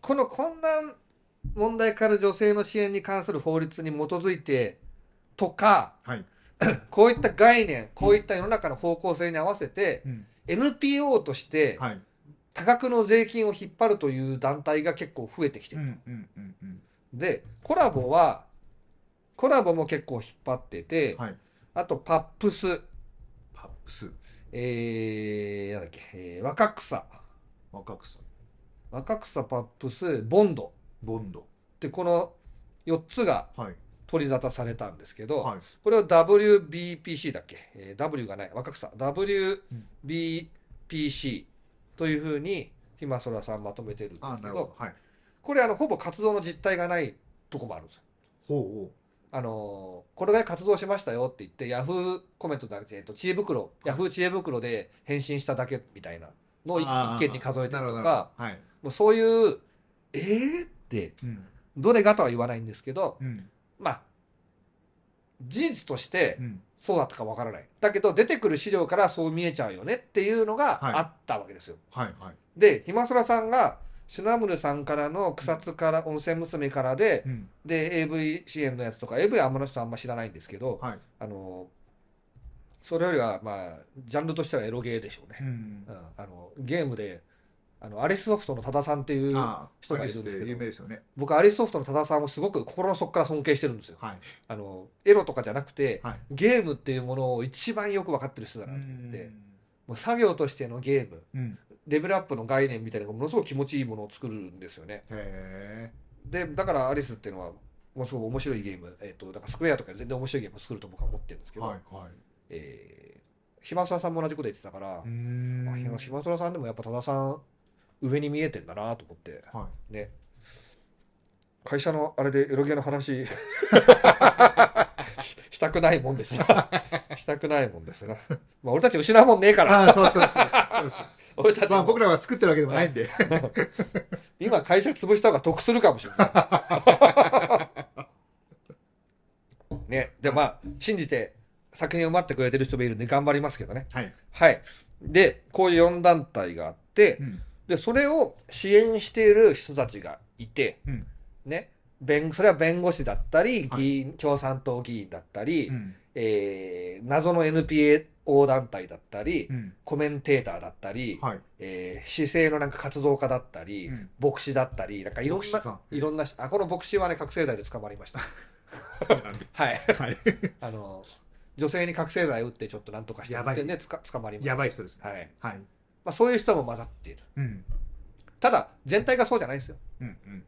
この困難問題から女性の支援に関する法律に基づいてとか、はい、こういった概念、こういった世の中の方向性に合わせて、うん、NPO としてはい。多額の税金を引っ張るという団体が結構増えてきてる。うんうんうんうん。で、 Colabo は、 Colabo も結構引っ張ってて、はい。あと PAPS、PAPS。えー、なんだっけ、えー若草、若草若草 PAPS、BOND。BOND。ってこの4つがはい。取り沙汰されたんですけど、はい。これを WBPC だっけ、えー ?W がない、若草、WBPC というふうに、ひまそらさんまとめてるんですあけど、なるほど。はい。これあの、ほぼ活動の実態がないとこもあるんですよ。ほうほあのーこれぐらい活動しましたよって言って、ヤフーコメントだけ、えっと、知恵袋、ヤフー知恵袋で返信しただけみたいなのを一あー一件に数えてるなるほどとか、はいもうそういう、えーって、うんどれがとは言わないんですけど、うん。まあ、事実としてうん。そうだったかわからない。だけど出てくる資料からそう見えちゃうよねっていうのがはい。あったわけですよ、はいはい。でひまそらさんがシナムルさんからの草津から温泉娘からでうん。で AV 支援のやつとか AV はあんまの人あんま知らないんですけど、はい。あのそれよりはまあジャンルとしてはエロゲーでしょうね、うん。うん。あのゲームであのアリスソフトの多田さんっていうああ人がいるんですけど有名ですよね。僕アリスソフトの多田さんをすごく心の底から尊敬してるんですよ。はい。あのエロとかじゃなくてはい。ゲームっていうものを一番よく分かってる人だなと思ってもう作業としてのゲームうん。レベルアップの概念みたいなのがものすごく気持ちいいものを作るんですよね。へでだからアリスっていうのはものすごく面白いゲーム、えっとだからスクエアとかで全然面白いゲームを作ると僕は思ってるんですえけど、はいはい。えー、ひさんも同じこと言ってたから、まひまそらさんでもやっぱ多田さん上に見えてんだなと思って。はね。会社のあれでエロゲーの話。したくないもんですよ。したくないもんですな、まあ、俺たち失うもんねえかいら。ああそうそうそうそうそう 俺たちも。まあ僕らは作ってるわけでもないんで。今会社潰した方が得するかもしれない。ね。でまあ信じて作品を待ってくれてる人もいるんで頑張りますけどね。はい。はい。でこういう4団体があってうんでそれを支援している人たちがいて、うん。ね。弁それは弁護士だったりはい。議員、共産党議員だったり、うん。えー謎の NPO 団体だったり、うん。コメンテーターだったり、はい。えー姿勢のなんか活動家だったり、うん。牧師だったりなんかいろんないろんな人あこの牧師はね覚醒剤で捕まりました。はい。はい。あの女性に覚醒剤打ってちょっとなんとかしてやばい。でねつか捕まりました。やばい人ですね。はい。はいまあ、そういう人も混ざっている。うん。ただ全体がそうじゃないですよ。うんうん。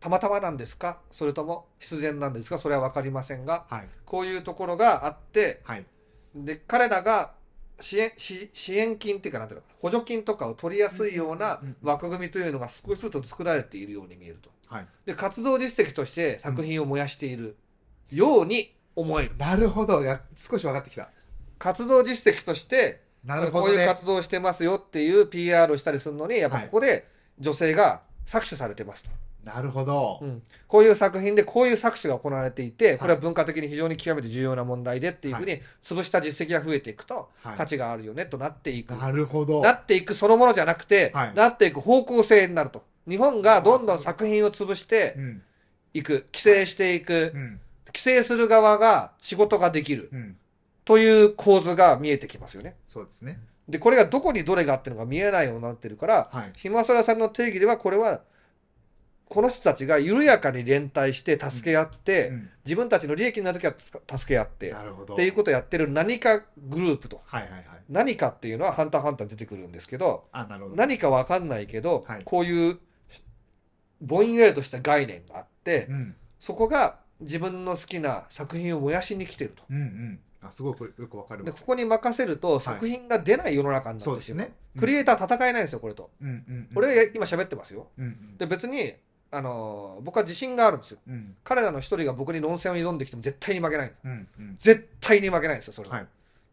たまたまなんですか？それとも必然なんですか？それは分かりませんがはい。こういうところがあってはい。で彼らが支援支支援金っていうかなんていうの？補助金とかを取りやすいようなうんうんうん枠組みというのが少しずつ作られているように見えると。はい。で活動実績として作品を燃やしているように思える、なるほど。や少し分かってきた。活動実績としてなるほこういうどね活動をしてますよっていう PR をしたりするのにやっぱここで女性が搾取されてますと、なるほど。うん。こういう作品でこういう搾取が行われていてこれは文化的に非常に極めて重要な問題でっていうふうに潰した実績が増えていくとはい。価値があるよねとなっていく、なるほど。なっていくそのものじゃなくて、はい。なっていく方向性になると。日本がどんどん作品を潰してうん。いく。規制していく。うん。規制する側が仕事ができる。うんという構図が見えてきますよね。そうですね。で、これがどこにどれがあってるのが見えないようになってるから、はい。ひまそらさんの定義ではこれは、この人たちが緩やかに連帯して助け合って、うん。自分たちの利益になるときは助け合って、なるほど。っていうことをやってる何かグループと。はいはいはい。何かっていうのはハンターハンターに出てくるんですけど、あなるほど。何かわかんないけど、はい。こういうぼんやりとした概念があって、うん。そこが自分の好きな作品を燃やしに来てると。うんうんあすごくよくわかります。でここに任せると作品が出ない世の中になってしまう,、そうですね。うん。クリエイター戦えないんですよこれと、うんうんうん。俺今喋ってますよ。うんうん。で別にあのー僕は自信があるんですよ。うん。彼らの一人が僕に論戦を挑んできても絶対に負けないうんうん。絶対に負けないんですよそれは、はい。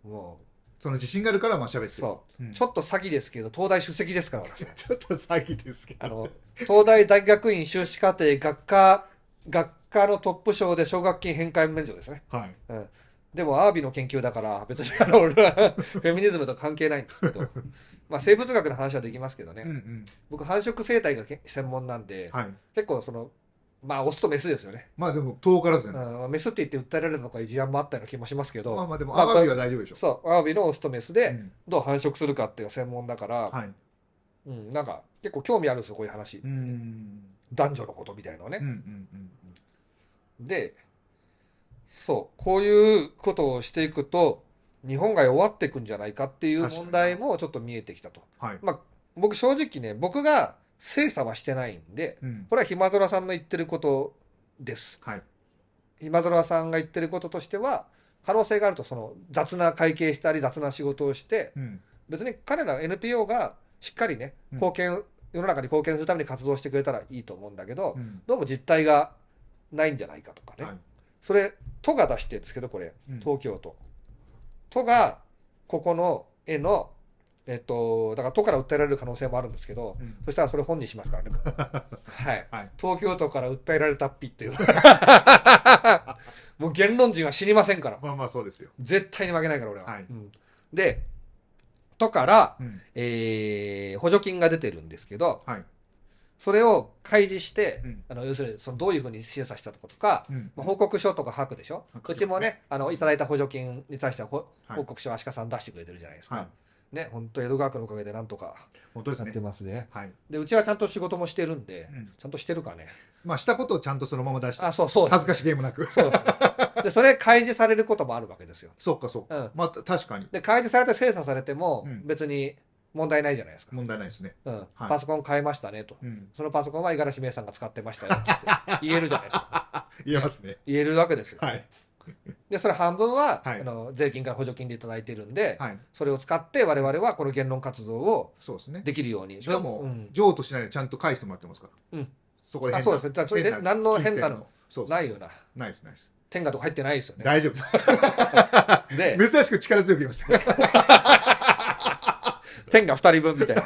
もその自信があるからまあ喋ってる。うそう、うん。ちょっと詐欺ですけど東大出席ですから ちょっと詐欺ですけど。あの東大大学院修士課程学科学科のトップ賞で奨学金返還免除ですね。はい。うんでもアワビの研究だから別にあの俺はフェミニズムと関係ないんですけど。まあ生物学の話はできますけどね、うんうん。僕繁殖生態がけ専門なんで、はい。結構そのまあオスとメスですよね、まあでも遠からずじゃないですうんメスって言って訴えられるのか事案もあったような気もしますけど、かまあまあでもまあアワビは大丈夫でしょそうアワビのオスとメスでうん。どう繁殖するかっていう専門だから、はい。うん、なんか結構興味あるんですよこういう話、うん。男女のことみたいなのね、うんうんうん。でそう。こういうことをしていくと日本が弱っていくんじゃないかっていう問題もちょっと見えてきたと。はい。まあ僕正直ね僕が精査はしてないんでうん。これはひまぞらさんの言ってることです。はい。ひまぞらさんが言ってることとしては可能性があるとその雑な会計したり雑な仕事をしてうん。別に彼ら NPO がしっかりねうん。貢献、世の中に貢献するために活動してくれたらいいと思うんだけど、うん。どうも実態がないんじゃないかとかね、はいそれ都が出してるんですけどこれうん東京都、都がここの絵のえっとだから都から訴えられる可能性もあるんですけど、うんそしたらそれ本にしますからね はいはい東京都から訴えられたっぴっていう もう言論人は死にませんから。まあまあそうですよ。絶対に負けないから、俺は。はいうんで、とから、うん。えー補助金が出てるんですけど、はい。それを開示して、うん。あの要するにそのどういうふうに審査したとかとか、うん。まあ、報告書とか書くでしょ、うちもねあのいただいた補助金に対してはほはい。報告書を足利さん出してくれてるじゃないですか、はい。ね本当江戸川区のおかげでなんとかやって。ますね。はい。でうちはちゃんと仕事もしてるんで、うん。ちゃんとしてるかね。まあしたことをちゃんとそのまま出して、あそうそうです恥ずかしげもなく。そうですね。でそれ開示されることもあるわけですよ。そうかそうか。うん。まあ確かに。で開示されて精査されてもうん。別に問題ないじゃないですか、問題ないですね。うんはいパソコン変えましたねとうん。そのパソコンは五十嵐芽衣さんが使ってましたよって 言えるじゃないですか言えますね。言えるわけですよはい。でそれ半分は、はいあの税金から補助金でいただいてるんで、はい。それを使って我々はこの言論活動をそうですね。できるようにしかも、うん譲渡しないでちゃんと返してもらってますから。うん。そこであそうですねそれで何の変なの？ないよなないです、ないです。天下とか入ってないですよね大丈夫です。で 珍しく力強く言いました。天下二人分みたいな。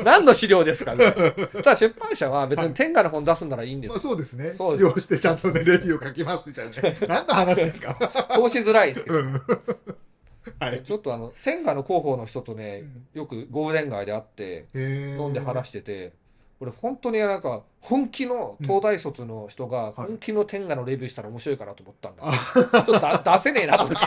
何の資料ですかね。ただ出版社は別に天下の本出すんならいいんです。まあよそうですね。そう使用してちゃんとね、レビューを書きますみたいなね。何の話ですか？通しづらいですけど。うん。はい。ちょっとあの天下の広報の人とねよくゴールデン街で会ってへ飲んで話してて、俺本当になんか本気の東大卒の人がはい。本気の天下のレビューしたら面白いかなと思ったんだ。けど、ちょっとだ出せねえなと思って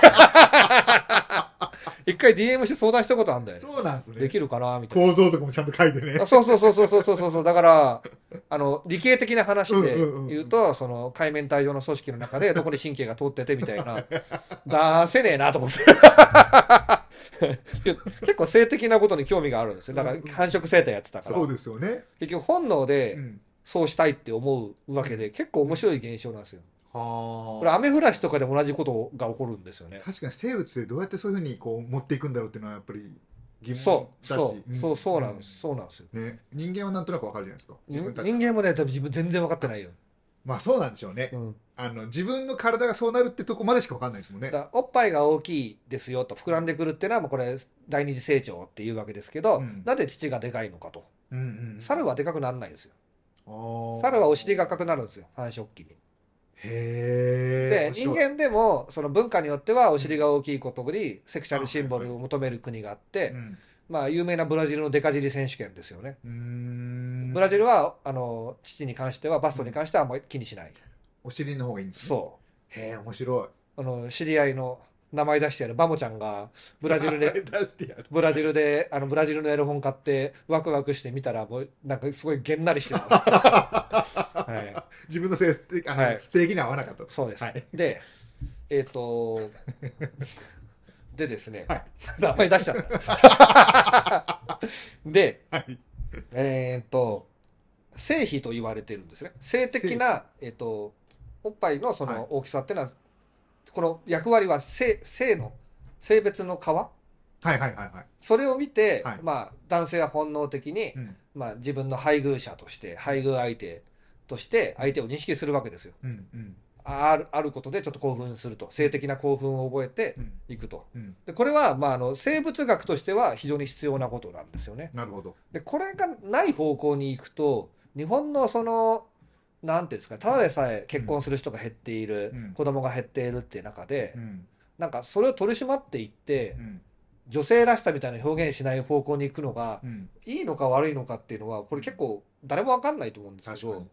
一回 DM して相談したことあるんだよ。ねそうなんですね。できるかなみたいな。構造とかもちゃんと書いてね。あ。そうそうそうそうそうそうそう。だからあの理系的な話でうんうんうんうん。言うとその海面体上の組織の中でどこに神経が通っててみたいな。出せねえなと思って。結構性的なことに興味があるんですよ。だから繁殖生態やってたから。そうですよね。結局本能でうん。そうしたいって思うわけで結構面白い現象なんですよ。はこれあ。雨降らしとかでも同じことが起こるんですよね。確かに生物でどうやってそういうふうにこう持っていくんだろうっていうのはやっぱり疑問だし。そうそうそうそうなんです。そうなんですよ。ね、人間はなんとなくわかるじゃないですか。自分たち。人間もね多分自分全然分かってないよ、まあそうなんでしょうね。うん、あの自分の体がそうなるってとこまでしかわかんないですもんね。おっぱいが大きいですよと膨らんでくるっていうのはもうこれ第二次成長っていうわけですけど、うん。なぜ乳がでかいのかと。うんうん。猿はでかくならないんですよ。猿猿はお尻が赤くなるんですよ。繁殖期にへえ。で人間でもその文化によってはお尻が大きいことにセクシャルシンボルを求める国があって、うんまあ有名なブラジルのデカ尻選手権ですよねブラジルはあの父に関してはバストに関してはあんまり気にしない、お尻の方がいいんですね。そへえ、面白い。うあの知り合いの名前出してやる。バモちゃんがブラジルで。ブラジルであのブラジルのエロ本買ってワクワクして見たらもうなんかすごいげんなりしてる、は自分の性あの、はい。性癖に合わなかったい、。そうです、はい。でえっ、とでですね、はい。名前出しちゃった。ではい。えっ、と性比と言われてるんですね。性的な、えっとおっぱいのそはい。の大きさっていうのは、この役割は性性の性別の皮？はいはいはいはい。それを見て、はいまあ、男性は本能的に、うん。まあ、自分の配偶者として配偶相手として相手を認識するわけですようんうんあるあることでちょっと興奮すると性的な興奮を覚えてうんいくとうん。でこれは、まあ、あの生物学としては非常に必要なことなんですよねなるほど。でこれがない方向に行くと日本のそのなんていうんですかただでさえ結婚する人が減っている、うん子供が減っているっていう中で、うんなんかそれを取り締まっていってうん女性らしさみたいな表現しない方向に行くのがうん。いいのか悪いのかっていうのはこれ結構誰も分かんないと思うんですけど。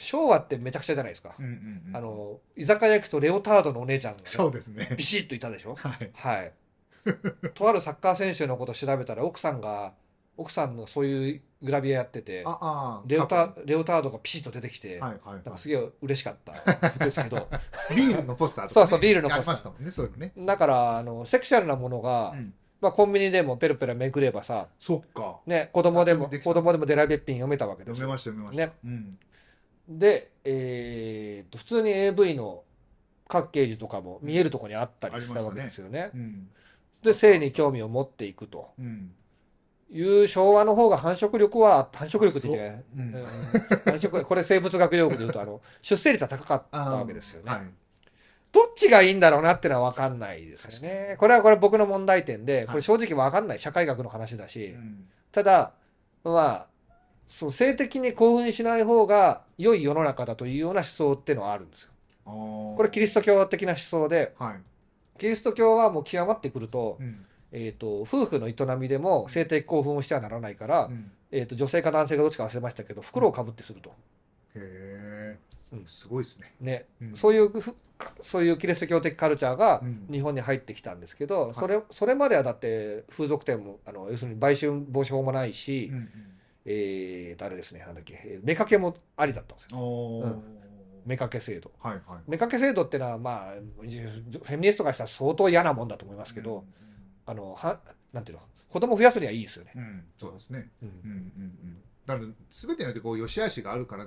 昭和ってめちゃくちゃじゃないですか、うんうんうん。あの居酒屋行くとレオタードのお姉ちゃんがね、そうですね。ビシッといたでしょ？はい。はいとあるサッカー選手のことを調べたら奥さんが奥さんのそういうグラビアやっててああ。レオタ過レオタードがピシッと出てきて、去はいはいなんかはすげえ嬉しかったですけどい。ビールのポスターとかね。そうそうビールのポスターありましたもんね、そういうのね。だからあのセクシャルなものが、うんまあ、コンビニでもペラペラめくればさ、そっか。ね、子供でも子供でもデラべっぴん読めたわけですよ読めました読めました。ねうん。で、えーと普通に AV の各ケージとかも見えるところにあったりしたわけですよね。うん。で性に興味を持っていくとうん。いう昭和の方が繁殖力は繁殖力って言ってない、うんうん繁殖 これ生物学用語で言うとあの出生率は高かったわけですよね。はい。どっちがいいんだろうなってのは分かんないですよね。これはこれ僕の問題点でこれ正直分かんない社会学の話だし、うんただまあそう性的に興奮しない方が良い世の中だというような思想っていうのはあるんですよ。ここれキリスト教的な思想ではい。キリスト教はもう極まってくると,、うん。えー、と夫婦の営みでも性的興奮をしてはならないから、うん。えー、と女性か男性かどっちか忘れましたけど袋をかぶってすると、へうん。え。すごいですね。ね。うん。そういうふそういうキリスト教的カルチャーがうん。日本に入ってきたんですけど、い。それそれまではだって風俗店もあの要するに売春防止法もないし、うんえーとあれですねなんだっけえー目かけもありだったんですよ。目かけ制度。はいはい。目かけ制度っていうのはまあフェミニストがしたら相当嫌なもんだと思いますけど、あのはなんていうの？子供増やすにはいいですよね。うん。うん。そうですね。うんうんうんうん。だから全てにおいてこう良し悪しがあるから、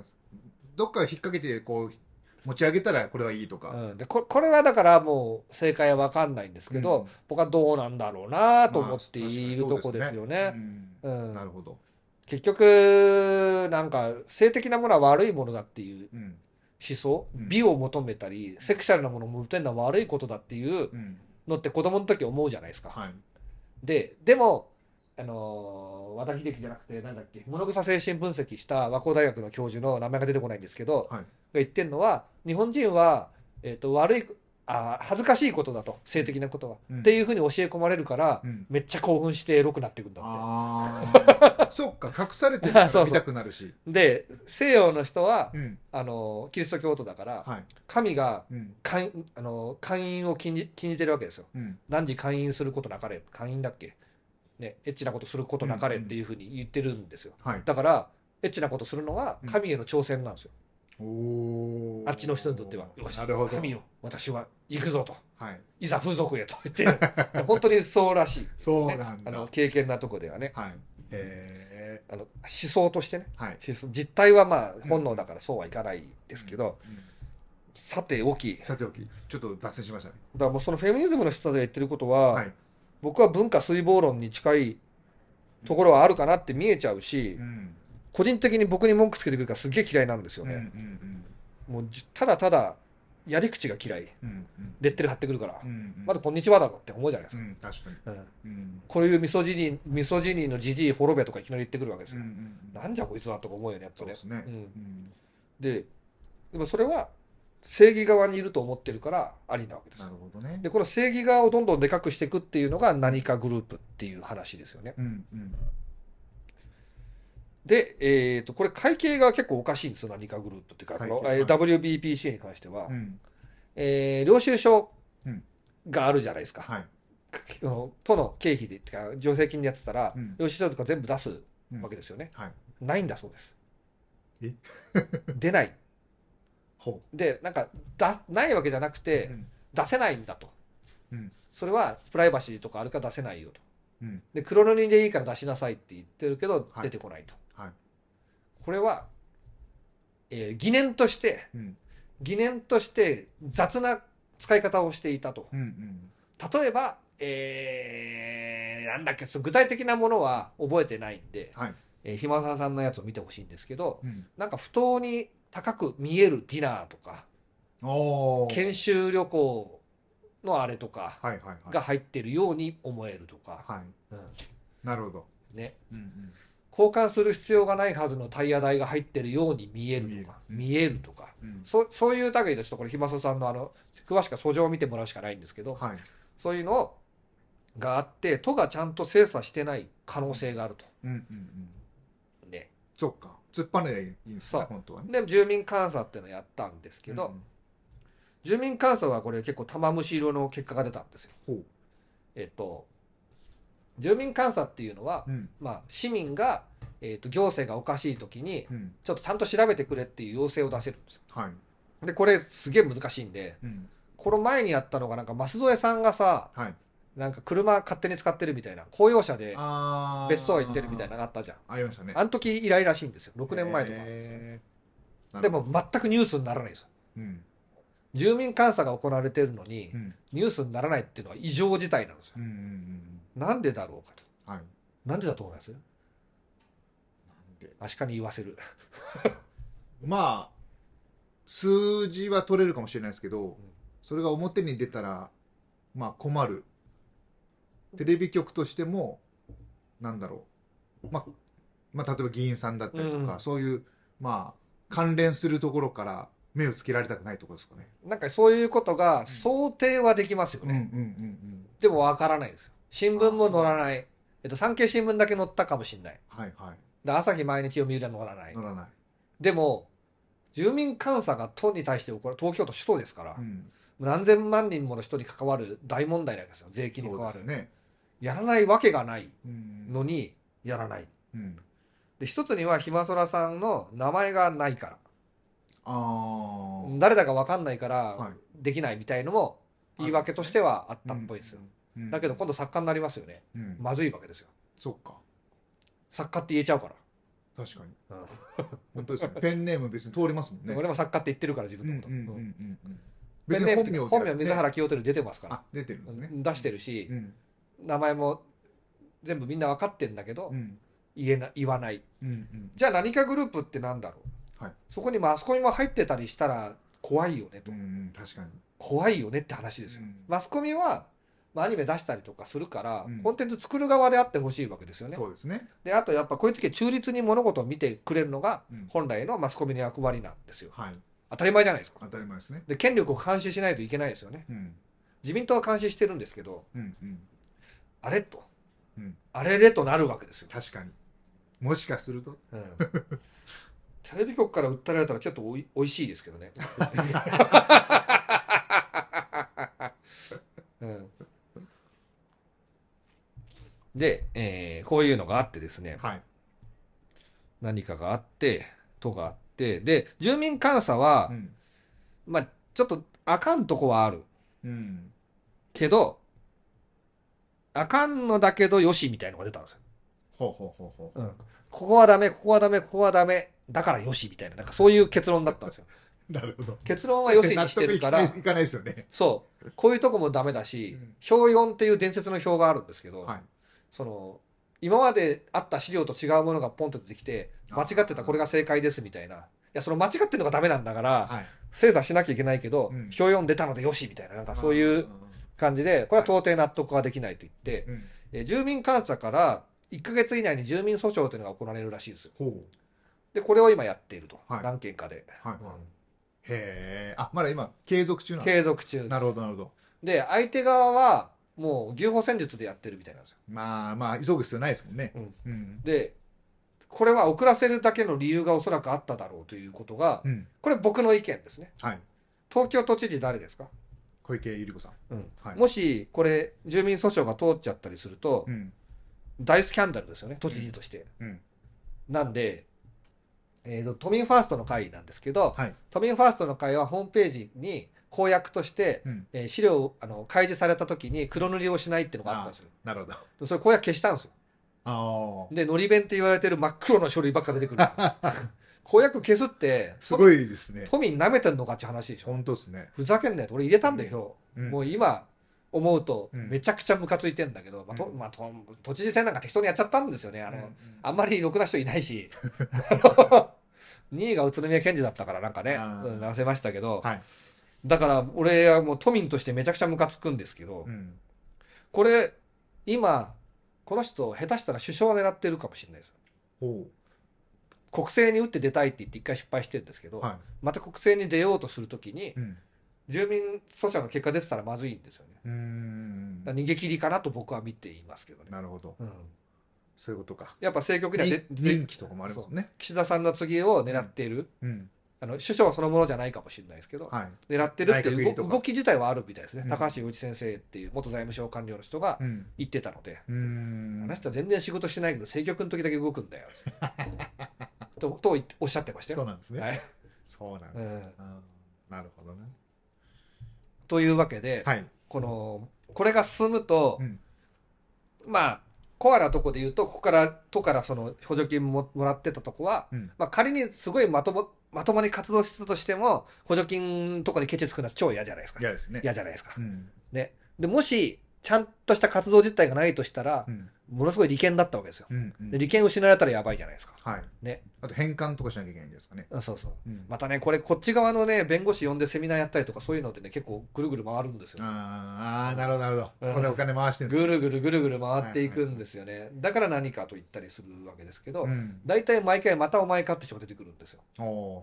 どっか引っ掛けてこう持ち上げたらこれはいいとか。うん、でここれはだからもう正解は分かんないんですけど、うん僕はどうなんだろうなと思まあっているとこですよね。うんうんなるほど。結局なんか性的なものは悪いものだっていううん。思想、うん美を求めたりセクシャルなものを求めるのは悪いことだっていううん。のって子供の時思うじゃないですか。はい。ででもあのー和田秀樹じゃなくてなんだっけ物草精神分析した和光大学の教授の名前が出てこないんですけど、はいが言ってるのは日本人は、えー、と悪いあ恥ずかしいことだと性的なことは、うんっていうふうに教え込まれるから、うんめっちゃ興奮してエロくなっていくんだって。ああ。そっか、隠されてるから見たくなるし。で西洋の人は、うん。あのキリスト教徒だから、はい。神がうん。会あの会員を禁じ禁じてるわけですよ。うん。何時会員することなかれ会員だっけ？ねエッチなことすることなかれっていうふうに言ってるんですよ。はい。だからエッチなことするのはうん神への挑戦なんですよ。あっちの人にとっては。よし。神よ私は行くぞと。はい。いざ風俗へと言って 本当にそうらしい、ねそうなんだ。あの経験なとこではねはい。へあの思想としてねえ。はい。実態はまあ本能だからそうはいかないですけど、うんさておきだかさておき、ちょっと脱線しましたね。らもうそのフェミニズムの人たちが言ってることは、はい。僕は文化水防論に近いところはあるかなって見えちゃうし、うん。個人的に僕に文句つけてくるからすげえ嫌いなんですようんうんね、もうじただただやり口が嫌いうん。うんレッテル貼ってくるから、うん。うん。まず「こんにちは」だろって思うじゃないですか、うん、確かに。うんうん。こういうミソジニーミソジニーのじじい滅べとかいきなり言ってくるわけですよ、うんうん。なんじゃこいつはとか思うよねやっぱねですね。うんうん。ででもそれは正義側にいると思ってるからありなわけですなよるほどね。でこの正義側をどんどんでかくしていくっていうのが何かグループっていう話ですよねうんうん。で、えー、とこれ会計が結構おかしいんですよ何かグループっていうかこの、会計えー WBPC に関しては、うん。えー領収書うん。があるじゃないですか、はい。この都の経費でってか助成金でやってたら、うん。領収書とか全部出すうん。わけですよね、はい。ないんだそうです。え？出ない。ほでなんか出ないわけじゃなくて、うん。出せないんだと、うん。それはプライバシーとかあるから出せないよと。うん。で黒塗りでいいから出しなさいって言ってるけどはい。出てこないと、はい。これは、えー疑念としてうん。疑念として雑な使い方をしていたとうんうん。例えば、えーなんだっけ具体的なものは覚えてないんで、はい。えー、ひまささんのやつを見てほしいんですけどうん。なんか不当に高く見えるディナーとか。研修旅行のあれとかはいはいはい。が入ってるように思えるとか、はい。うんなるほど。ね、うんうん。交換する必要がないはずのタイヤ代が入ってるように見えるとか見見えるとかうん。そそういう類でちょっとこれひまさんのあの詳しくは訴状を見てもらうしかないんですけどはい。そういうのがあって都がちゃんと精査してない可能性があると。うんうんうん。ね、そっか。突っ張ねいいんです本当はね。で住民監査っていうのをやったんですけど、うん住民監査はこれ結構玉虫色の結果が出たんですよ。ほう。えっと住民監査っていうのは、うん。まあ、市民が、えっと行政がおかしい時にうん。ちょっとちゃんと調べてくれっていう要請を出せるんですよ。はい。でこれすげえ難しいんでうん。この前にやったのがなんか舛添さんがさはい。なんか車勝手に使ってるみたいな公用車で別荘行ってるみたいなのがあったじゃん。ありましたね。あの時以来らしいんですよ6年前とかなんですよへーで、も全くニュースにならないんですようん。住民監査が行われてるのにうん。ニュースにならないっていうのは異常事態なんですようんうんうんなんでだろうかとうん。はい。なんでだと思います？で？アシカに言わせる まあ、数字は取れるかもしれないですけど、それが表に出たら、まあ困る。テレビ局としても、なんだろう。まあ、まあ、例えば議員さんだったりとか、うんそういう、まあ、関連するところから目をつけられたくないところですかね。なんかそういうことが想定はできますようんうんね。うんでもわからないですよ。新聞も載らない。えっと、産経新聞だけ載ったかもしれない。うん。はいはい。で、朝日毎日読売は載らない乗。らない。でも、住民監査が都に対して起こる、東京都首都ですから、うん。何千万人もの人に関わる大問題なんですよ。税金に関わる。ね。やらないわけがないうんのに、やらない。うん。で、一つには、ひまそらさんの名前がないから。ああ。誰だかわかんないからはい、できないみたいのも、言い訳としてはあったっぽいですよ。うん。だけど今度作家になりますよね。うん。まずいわけですよ。そっか。作家って言えちゃうから。確かに。うん 本当ですね。ペンネーム別に通りますもんね。俺も作家って言ってるから自うん分のこと。うんうんうんうんうん。ペンネーム本名水原清輝出てますから。あ、出てるんですね。出してるしう、ん。名前も全部みんな分かってんだけどう、ん。言えな、言わない。うんうん。じゃあ何かグループってなんだろう、はいそこにマスコミも入ってたりしたら怖いよねと、うんうん。確かに。怖いよねって話ですよ、うんマスコミは、まあ、アニメ出したりとかするから、うんコンテンツ作る側であってほしいわけですよねそうですね。であとやっぱこういう時は中立に物事を見てくれるのがうん本来のマスコミの役割なんですよはい。当たり前じゃないですか当たり前ですね。で権力を監視しないといけないですよねうん。自民党は監視してるんですけどうんうん。あれと、うんあれれとなるわけですよ、確かに。もしかすると。うん テレビ局から訴えられたらちょっとおいおいしいですけどね。うん、で、えーこういうのがあってですねはい。何かがあってとがあってで住民監査は、うん。まあちょっとあかんとこはあるうん。けどあかんのだけどよしみたいのが出たんですよ。ほうほうほうほう。うん、ここはダメここはダメここはダメだからよしみたいななんかそういう結論だったんですよ。なるほど。結論はよしにしてるから納得いかないですよね。そうこういうとこもダメだしうん表4っていう伝説の表があるんですけど、はい。その今まであった資料と違うものがポンと出てきて間違ってたこれが正解ですみたいないやその間違ってるのがダメなんだからはい。精査しなきゃいけないけど、うん表4出たのでよしみたいななんかそういう感じでこれは到底納得ができないと言って、うん。えー住民監査から1ヶ月以内に住民訴訟というのが行われるらしいですよ。でこれを今やっていると、はい何件かで、はい。うんへえ。あ、まだ今、継続中なんです継続中なるほど、なるほど。で相手側はもう牛歩戦術でやってるみたいなんですよまあまあ、急ぐ必要ないですもんね。うんうん。でこれは遅らせるだけの理由がおそらくあっただろうということがうん。これ僕の意見ですねはい。東京都知事誰ですか、小池百合子さん。うんはい。もしこれ住民訴訟が通っちゃったりするとうん。大スキャンダルですよね都知事として、うん。なんで、えーと都民ファーストの会なんですけど、はい。都民ファーストの会はホームページに公約として、うん。えー資料をあの開示された時に黒塗りをしないっていうのがあったんですよ。なるほど。でそれ公約消したんですよ。ああ。でのり弁って言われてる真っ黒の書類ばっか出てくる。公約消すってすごいですね。都民舐めてんのかって話でしょ。本当ですね。ふざけんなよ俺入れたんだよ、うん。もう今思うとうん。めちゃくちゃムカついてんだけど、まあとうん。まあ、と都知事選なんか適当にやっちゃったんですよね。あの、うん。あんまりろくな人いないし。あの2位が宇都宮健治だったからなんかねうん流せましたけど、はい。だから俺はもう都民としてめちゃくちゃムカつくんですけど、うん。これ今この人下手したら首相を狙ってるかもしれないですほ国政に打って出たいって言って一回失敗してるんですけど、う。はい。また国政に出ようとするときにうん。住民訴訟の結果出てたらまずいんですよね逃げ切りかなと僕は見ていますけどね、なるほど。うん、そういうことか。やっぱ政局にはで人で人気とかもありますもんね。岸田さんの次を狙っている、うん。あの首相そのものじゃないかもしれないですけど、はい。狙ってるっていう動動き自体はあるみたいですね、うん高橋洋一先生っていう元財務省官僚の人がうん。言ってたので、うーんあの人は全然仕事してないけど政局の時だけ動くんだよつって ととおっしゃってましたよ。そうなんですね。はいそうなんだ。うん、なるほどね。というわけで、はい。このこれが進むと、うんまあコアなとこで言うとここから都からその補助金ももらってたとこは、うん。まあ、仮にすごいまともまともに活動してたとしても補助金とかにケチつくのは超嫌じゃないですか嫌ですね。嫌じゃないですか。うん。ね、でもしちゃんとした活動実態がないとしたら、うん。ものすごい利権だったわけですよ。うんうんで利権失われたらやばいじゃないですか。はいね。あと返還とかしなきゃいけないんですかねあそうそう。うんまたね、これこっち側のね、弁護士呼んでセミナーやったりとかそういうのでね、結構ぐるぐる回るんですよ。あーあーなるほどなるほどうんここでお金回してるぐるぐるぐるぐる回っていくんですよね。だから何かと言ったりするわけですけど、うん大体毎回またお前かって人が出てくるんですよ。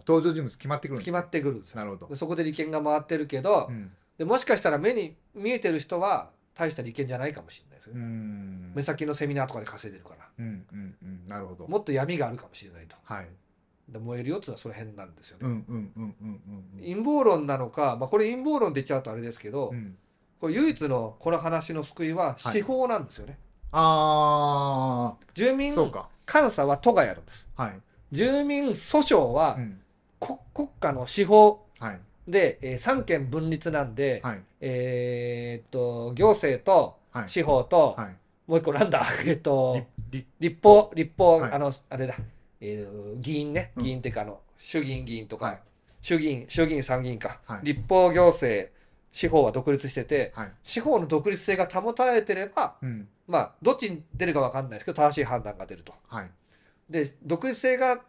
登場人物決まってくるんです決まってくるんですよ。なるほどでそこで利権が回ってるけど、うんでもしかしたら目に見えてる人は大した利権じゃないかもしれないです目先のセミナーとかで稼いでるから。うんうんうん。なるほど。もっと闇があるかもしれないと。はい。で燃えるよっていうのはその辺なんですよね。陰謀論なのか、まあ、これ陰謀論って言っちゃうとあれですけど、うん。これ唯一のこの話の救いは司法なんですよね。あ住民あそうか。監査は都がやるんです。はい。住民訴訟はうん。こ国家の司法はい。で、えー三権分立なんで、はい。えーっと行政とはい司法と、はい。もう一個なんだえっと立法立法、はい。あのあれだ、えー議員ね。うん。議員っていうかあの衆議院議員とか、はい。衆議院衆議院参議院か、はい。立法行政司法は独立しててはい。司法の独立性が保たれてればうん。まあどっちに出るか分かんないですけど正しい判断が出ると。はい。で独立性が、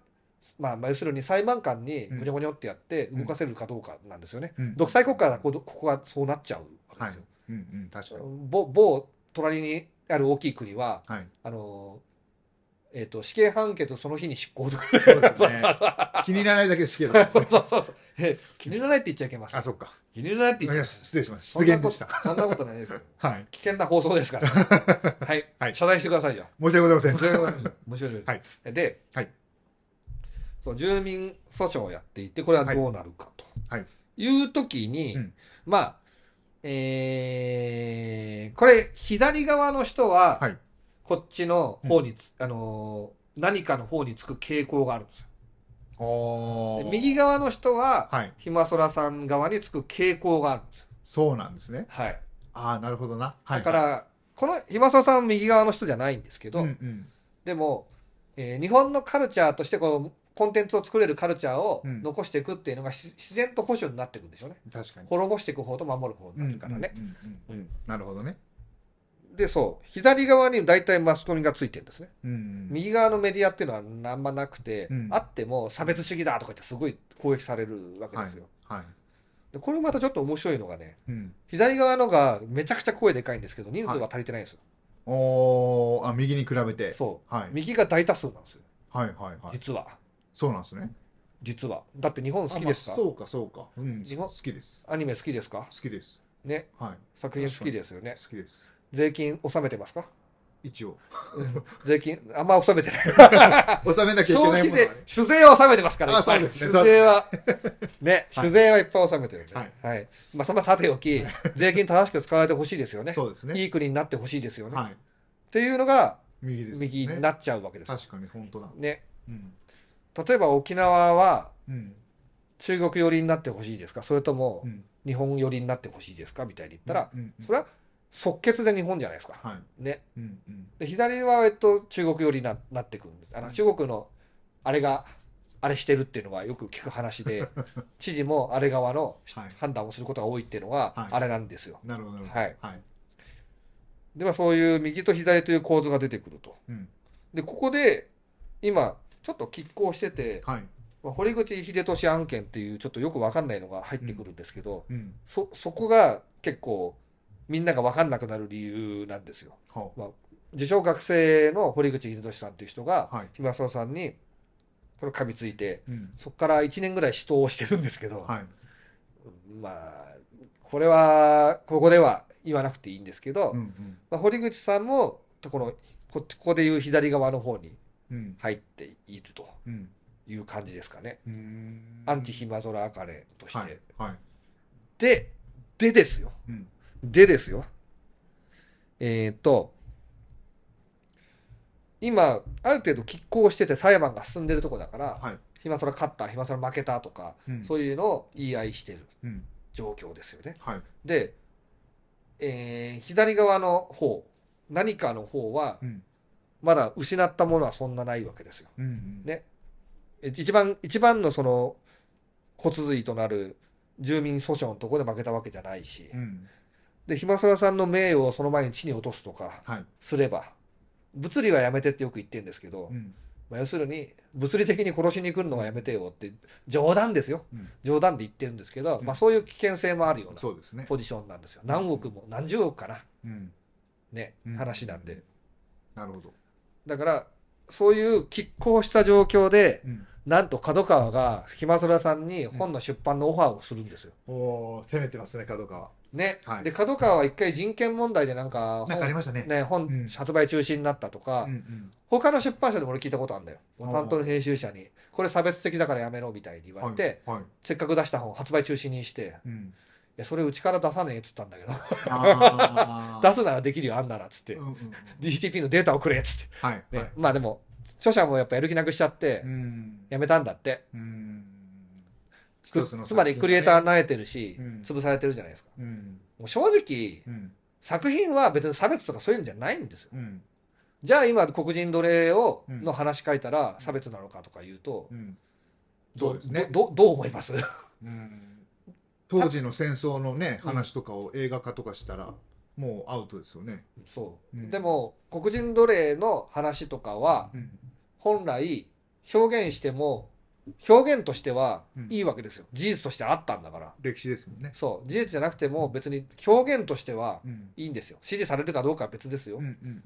まあ、まあ要するに裁判官にうん。ぐにょぐにょってやって動かせるかどうかなんですよね。うん。独裁国家だとこここがそうなっちゃうわけはいですよ。うんうん確かに。某某隣にある大きい国ははい。あのえっ、と死刑判決その日に執行とか。ね。気に入らないだけで死刑だね。そうそうそうえ気に入らないって言っちゃいけません。あそっか。気に入らないって言っちゃいけません。失礼しました失言でした。そんなことないですよ。はい。危険な放送ですから、はい、はい。謝罪してくださいじゃあ申し訳ございません。申し訳ございません。申し訳ござい。ませんで、はい。そう住民訴訟をやっていてこれはどうなるかと、はい。い、う時に、うん。まあえーこれ左側の人は、はい。こっちの方につ、あのー何かの方につく傾向があるんですよ。右側の人は、はい。ひまそらさん側につく傾向があるんですよ。そうなんですね。はい。ああなるほどな。はい。だから、このひまそらさんは右側の人じゃないんですけど、うんうん。でも、えー日本のカルチャーとしてこうコンテンツを作れるカルチャーをうん残していくっていうのがし自然と保守になっていくんでしょうね。確かに滅ぼしていく方と守る方になるからね。なるほどねで、そう。左側に大体マスコミがついてるんですね。うんうん右側のメディアっていうのはあんまなくて、うんあっても差別主義だとか言ってすごい攻撃されるわけですよ。はいでこれまたちょっと面白いのがね、うん左側のがめちゃくちゃ声でかいんですけど、人数が足りてないんですよ。おーあ右に比べてそう。はい右が大多数なんですよ。はいはいはい実は。そうなんですね実は。だって日本好きですか、あまあそうかそうかうん日本？好きですアニメ好きですか？好きですね。はい作品好きですよね。好きです税金納めてますか？一応税金、あんま納めてない。納めなきゃいけ消費税ないものはね、酒税は納めてますから。そうですね酒税は、ね、はい酒税はいっぱい納めてるんで。はいはい。まあ、そんなさておき、税金正しく使われてほしいですよね。そうですねいい国になってほしいですよね。はいっていうのが、右ですね右になっちゃうわけですよ。確かに本当だね。うん例えば沖縄はうん。中国寄りになってほしいですか？それともうん。日本寄りになってほしいですか？みたいに言ったら、それは即決で日本じゃないですか。はい。ね。うんうん。で左は、えっと、中国寄りにななってくるんです。あの中国のあれが、あれしてるっていうのはよく聞く話で、知事もあれ側のはい。判断をすることが多いっていうのがはい。あれなんですよ。なるほどなるほど。はい。はい。ではそういう右と左という構図が出てくると。うん。で、ここで今ちょっと拮抗してて、はい。まあ堀口秀俊案件っていうちょっとよくわかんないのが入ってくるんですけど、うん。そ、そこが結構みんながわかんなくなる理由なんですよ。は自称学生の堀口秀俊さんっていう人が、はい。ひまそさんにこれ噛みついて、うん。そこから1年ぐらい死闘をしてるんですけど、はい。まあ、これは、ここでは言わなくていいんですけど、うんうん。まあ、堀口さんも、この、こここでいう左側の方にうん入っているとうんいう感じですかね。うーんアンチヒマゾラアカレとして。はいはいで、でですよ。うんでですよ。えっ、と、今、ある程度拮抗してて裁判が進んでるとこだから、はいひまそら勝った、ひまそら負けたとか、うんそういうのを言い合いしてるうん状況ですよね。はいで、えー左側の方、何かの方は、うんまだ失ったものはそんなないわけですよ。うんうん。ね。え一番、一番のその骨髄となる住民訴訟のところで負けたわけじゃないし、うん。で、ひまそらさんの名誉をその前に地に落とすとかはい。すれば、物理はやめてってよく言ってるんですけど、うん。まあ、要するに物理的に殺しに来るのはやめてよって冗談ですよ。うん。冗談で言ってるんですけど、うん。まあ、そういう危険性もあるようなポジションなんですよ。何億も何十億かな。うん。ねうん。話なんで。なるほどだからそういう拮抗した状況でうん。なんと角川が暇空さんに本の出版のオファーをするんですよ。おお攻めてますね角川。ね、はい。で角川は一回人権問題でなんかなんかありましたね。ね、本うん。発売中止になったとか、うんうん。他の出版社でも俺聞いたことあるんだよ。担当の編集者にこれ差別的だからやめろみたいに言われて、はい。はい。せっかく出した本発売中止にしてうん。いやそれうちから出さねえっつったんだけど 出すならできるよあんならっつって、うんうんうん。DTP のデータをくれっつって、はい。ね。はい。まあでも著者もやっぱやる気なくしちゃってうん。やめたんだって、つまりクリエイターーなえてるし、うん。潰されてるじゃないですか。うん。もう正直うん。作品は別に差別とかそういうんじゃないんですよ。うん。じゃあ今黒人奴隷をうん。の話書いたら差別なのかとか言うと、そうですね。どどどう思います？うん当時の戦争のね話とかを映画化とかしたらもうアウトですよね。そう、うん。でも黒人奴隷の話とかはうん。本来表現しても表現としてはうん。いいわけですよ。事実としてあったんだから。歴史ですもんね。そう。事実じゃなくても別に表現としてはうん。いいんですよ。支持されるかどうかは別ですよ、うんうんうん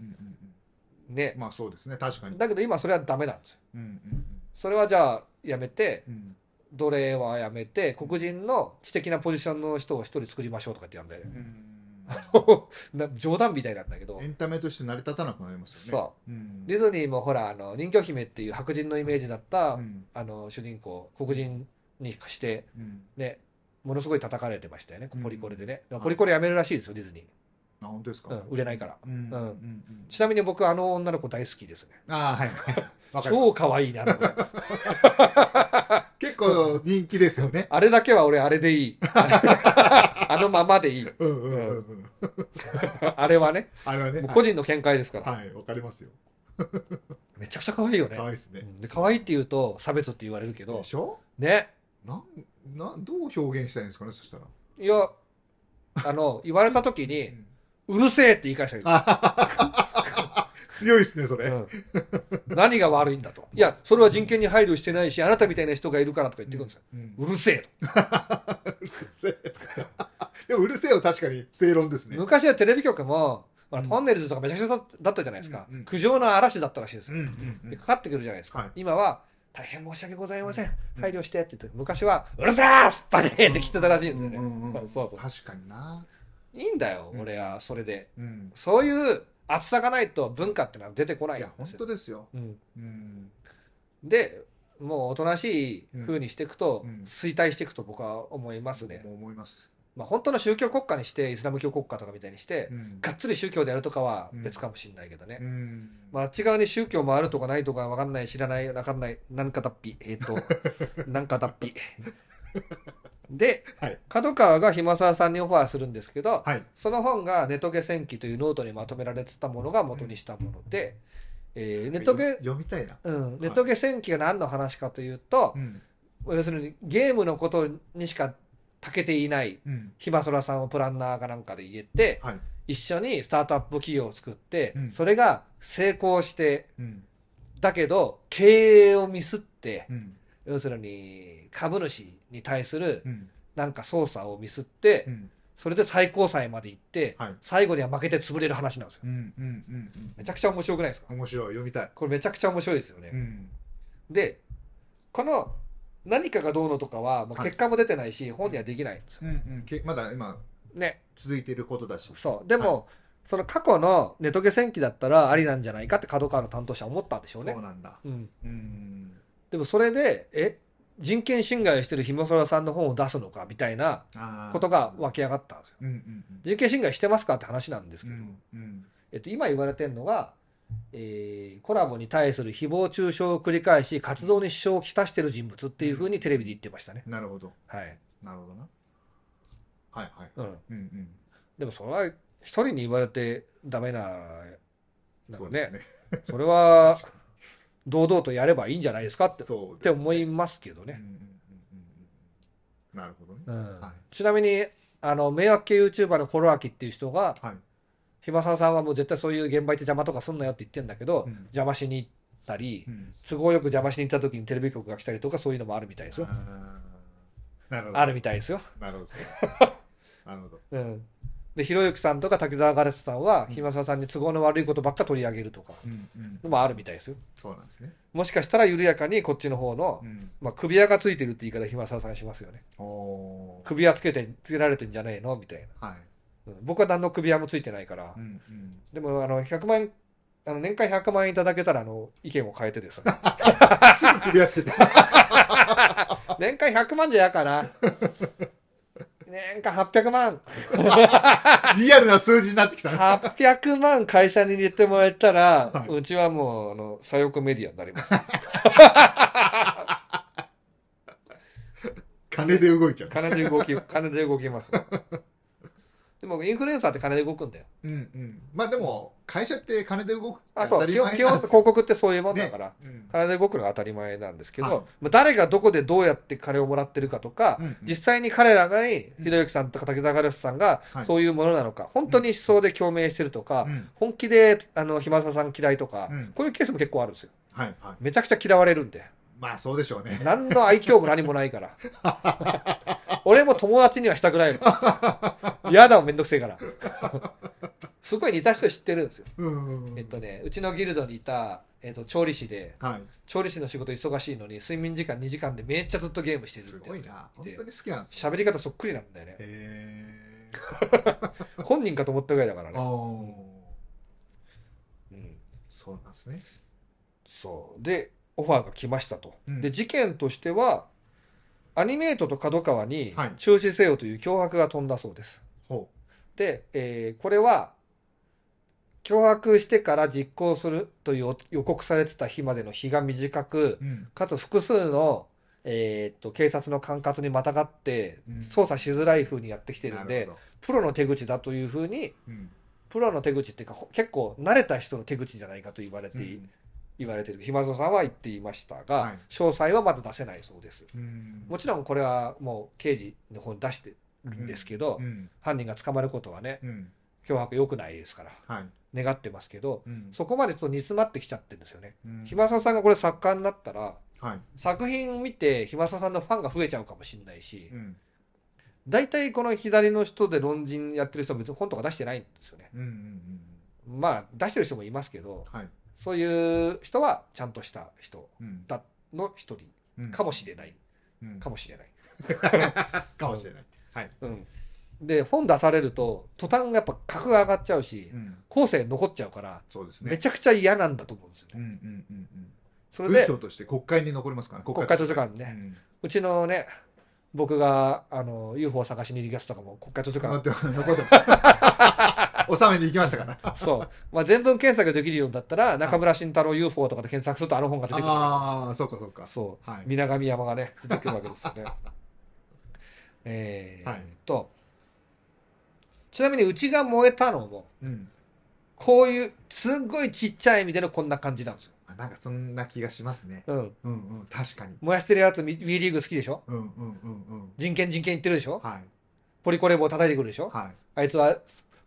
うんね。まあそうですね。確かに。だけど今それはダメなんですよ。うんうん。それはじゃあやめてうん奴隷はやめて黒人の知的なポジションの人を一人作りましょうとかって言うんでうん。な冗談みたいなんだけど。エンタメとして成り立たなくなりますよね。そう。うん。ディズニーもほらあの人魚姫っていう白人のイメージだった、うん。あの主人公黒人にしてうん。ねものすごい叩かれてましたよね。うん。ポリコレでね、はい。ポリコレやめるらしいですよディズニー、あ本当ですか？うん、売れないから。うんうんちなみに僕あの女の子大好きですね。ああはい。超可愛いねあの子 結構人気ですよね。あれだけは俺あれでいい。あのままでいい。うんうんうん。うんあれはね。あれはね。個人の見解ですから、はい。わかりますよ。めちゃくちゃ可愛いよね。可愛いですね。うん。で可愛いって言うと差別って言われるけど。でしょ？ね。なんなどう表現したいんですかねそしたら。いやあの言われた時に「うるせえ」って言い返したけど 強いですねそれうん何が悪いんだと。いや、それは人権に配慮してないし、あなたみたいな人がいるからとか言ってくるんですよ。うるせえと。うるせえ でもうるせえは確かに正論ですね昔はテレビ局も、ほらうんトンネルズとかめちゃくちゃだだったじゃないですかうんうん。苦情の嵐だったらしいですよ。かかってくるじゃないですか。はい今は、大変申し訳ございません。うん配慮してって言って、昔は、うるせえすっぱねえって来てたらしいんですよね。そうそう。確かにないいんだよ、うん俺は、それで。うんそういう厚さがないと文化ってのは出てこないいや本。当ですよ。うん。うん。で、もうおとなしい風にしていくと、うん。衰退していくと僕は思いますね。思います。まあ、本当の宗教国家にしてイスラム教国家とかみたいにして、うん。がっつり宗教でやるとかは別かもしれないけどね、うん。まあ、あっち側に宗教もあるとかないとか分かんない知らない分かんないなんか脱皮えっ、と なんか脱皮ではい。角川が暇空さんにオファーするんですけど、はい。その本が「ネトゲ戦記」というノートにまとめられてたものが元にしたもので、えーネトゲ戦記みたいな。うん、ネトゲ戦記が何の話かというと、うん。要するにゲームのことにしか長けていないうん。暇空さんをプランナーかなんかで入れて、はい。一緒にスタートアップ企業を作って、うん。それが成功してうん。だけど経営をミスって、うん要するに株主に対するうん。なんか操作をミスって、うん。それで最高裁まで行って、はい。最後には負けて潰れる話なんですよ。めちゃくちゃ面白くないですか？うん面白い。読みたい。これめちゃくちゃ面白いですよね、うん。でこの何かがどうのとかはもうはい。結果も出てないし、本にはできないんですよ。うんうん。けまだ今ね。続いていることだし。そう。でも、その過去のネトゲ戦記だったらありなんじゃないかって角川の担当者は思ったんでしょうね。そうなんだ。うん、うんでもそれでえ人権侵害をしてるひもそらさんの本を出すのかみたいなことが湧き上がったんですよ。うんうん人権侵害してますかって話なんですけど、うんうん。えっと、今言われてるのが、えーコラボに対する誹謗中傷を繰り返し活動に支障をきたしてる人物っていうふうにテレビで言ってましたね、なるほど。はい。なるほどな。はいはい。うん、うんうん。でもそれは一人に言われてダメななんかね。そね。それは 堂々とやればいいんじゃないですかってって思いますけどね、なるほどね。うん。はい。ちなみにあの迷惑系 YouTuber のコロアキっていう人がはい。暇沢さんはもう絶対そういう現場行って邪魔とかすんなよって言ってんだけど、うん。邪魔しに行ったり、うん。都合よく邪魔しに行った時にテレビ局が来たりとかそういうのもあるみたいですよ。なるほど。あるみたいですよ。なるほどなるほど。うん。で、ひろゆきさんとか滝沢ガレスさんは、うん暇沢さんに都合の悪いことばっか取り上げるとか、のもあるみたいですよ。そうなんですねもしかしたら緩やかにこっちの方の、うんまあ、首輪がついてるって言い方暇沢さんしますよね。首輪つけて、つけられてんじゃねえの？みたいな。はいうん僕は何の首輪もついてないからう。んうんでも、あの、100万円、あの年間100万円いただけたら、あの、意見を変えてですね。すぐ首輪つけて 年間100万じゃやかな。年間800万。リアルな数字になってきたな800万会社に入れてもらえたら、はいうちはもう、あの、左翼メディアになります。金で動いちゃう金で動き、金で動きます。でも、インフルエンサーって金で動くんだよ。うんうんまあでも会社って金で動くあ、そう。基本、基本広告ってそういうもんだから。うん金で動くのが当たり前なんですけど、はいまあ誰がどこでどうやって金をもらってるかとか、うんうん実際に彼らがひろゆきさんとか滝沢ガレスさんがはいそういうものなのか、本当に思想で共鳴してるとか、うん本気であの暇沢さん嫌いとか、うんこういうケースも結構あるんですよ。はいはいめちゃくちゃ嫌われるんで。まあそうでしょうね何の愛嬌も何もないから。俺も友達にはしたくないの。嫌だもんめんどくせえから。すごい似た人知ってるんですよ。えっとね、うちのギルドにいた、えっと、調理師で、はい調理師の仕事忙しいのに、睡眠時間2時間でめっちゃずっとゲームしてるすってごいな本で当に好きなんですね喋り方そっくりなんだよね。へ 本人かと思ったぐらいだからえね。うん、そうなんですねそう。で、オファーが来ましたと。うんで、事件としては、アニメートと角川にはい中止せよという脅迫が飛んだそうです。ほで、えーこれは、脅迫してから実行するという予告されてた日までの日が短く、ううん。かつ複数の、えーっと警察の管轄にまたがってうん。操作しづらい風にやってきてるんで、なほプロの手口だという風にどうん。プロの手口っていうかほ結構慣れた人の手口じゃないかと言われてい、言われてる。暇蔵さんは言っていましたが、はい。詳細はまだ出せないそうです。うん。もちろんこれはもう刑事の方に出してるんですけど、うん。犯人が捕まることはねうん。脅迫良くないですからはい。願ってますけどうん。そこまでちょっと煮詰まってきちゃってるんですよね。うん。暇沢さんがこれ作家になったらはい。作品を見て暇沢さんのファンが増えちゃうかもしれないし、うん。大体この左の人で論人やってる人は別に本とか出してないんですよね。まあ出してる人もいますけど、はい。そういう人はちゃんとした人うん。だの一人うん。かもしれない。うん。かもしれない。かもしれないはい。うん。で、本出されると、途端やっぱ格が上がっちゃうしう、ん。後世残っちゃうから、そうですね。めちゃくちゃ嫌なんだと思うんですよ。ね。うんうんうんうん。それで、文章として国会に残りますからね。国会図書館にね。うん。うちのね、僕があの UFO を探しに行くやつとかも国会図書館。残って残ってます。収めに行きましたから。そう。まあ、全文検索できるようになったら、中村慎太郎 UFO とかで検索するとあの本が出てくる。ああそうかそうか。そう。はい。水上山がね、出てくるわけですよね。えーはい。と、ちなみにうちが燃えたのも、うん。こういう、すっごいちっちゃい意味でのこんな感じなんですよ。あなんかそんな気がしますね。うん。うんうん確かに。燃やしてるやつ、WE リーグ好きでしょ？うんうんうんうん。人権人権言ってるでしょ？はい。ポリコレ棒叩いてくるでしょ？はい。あいつは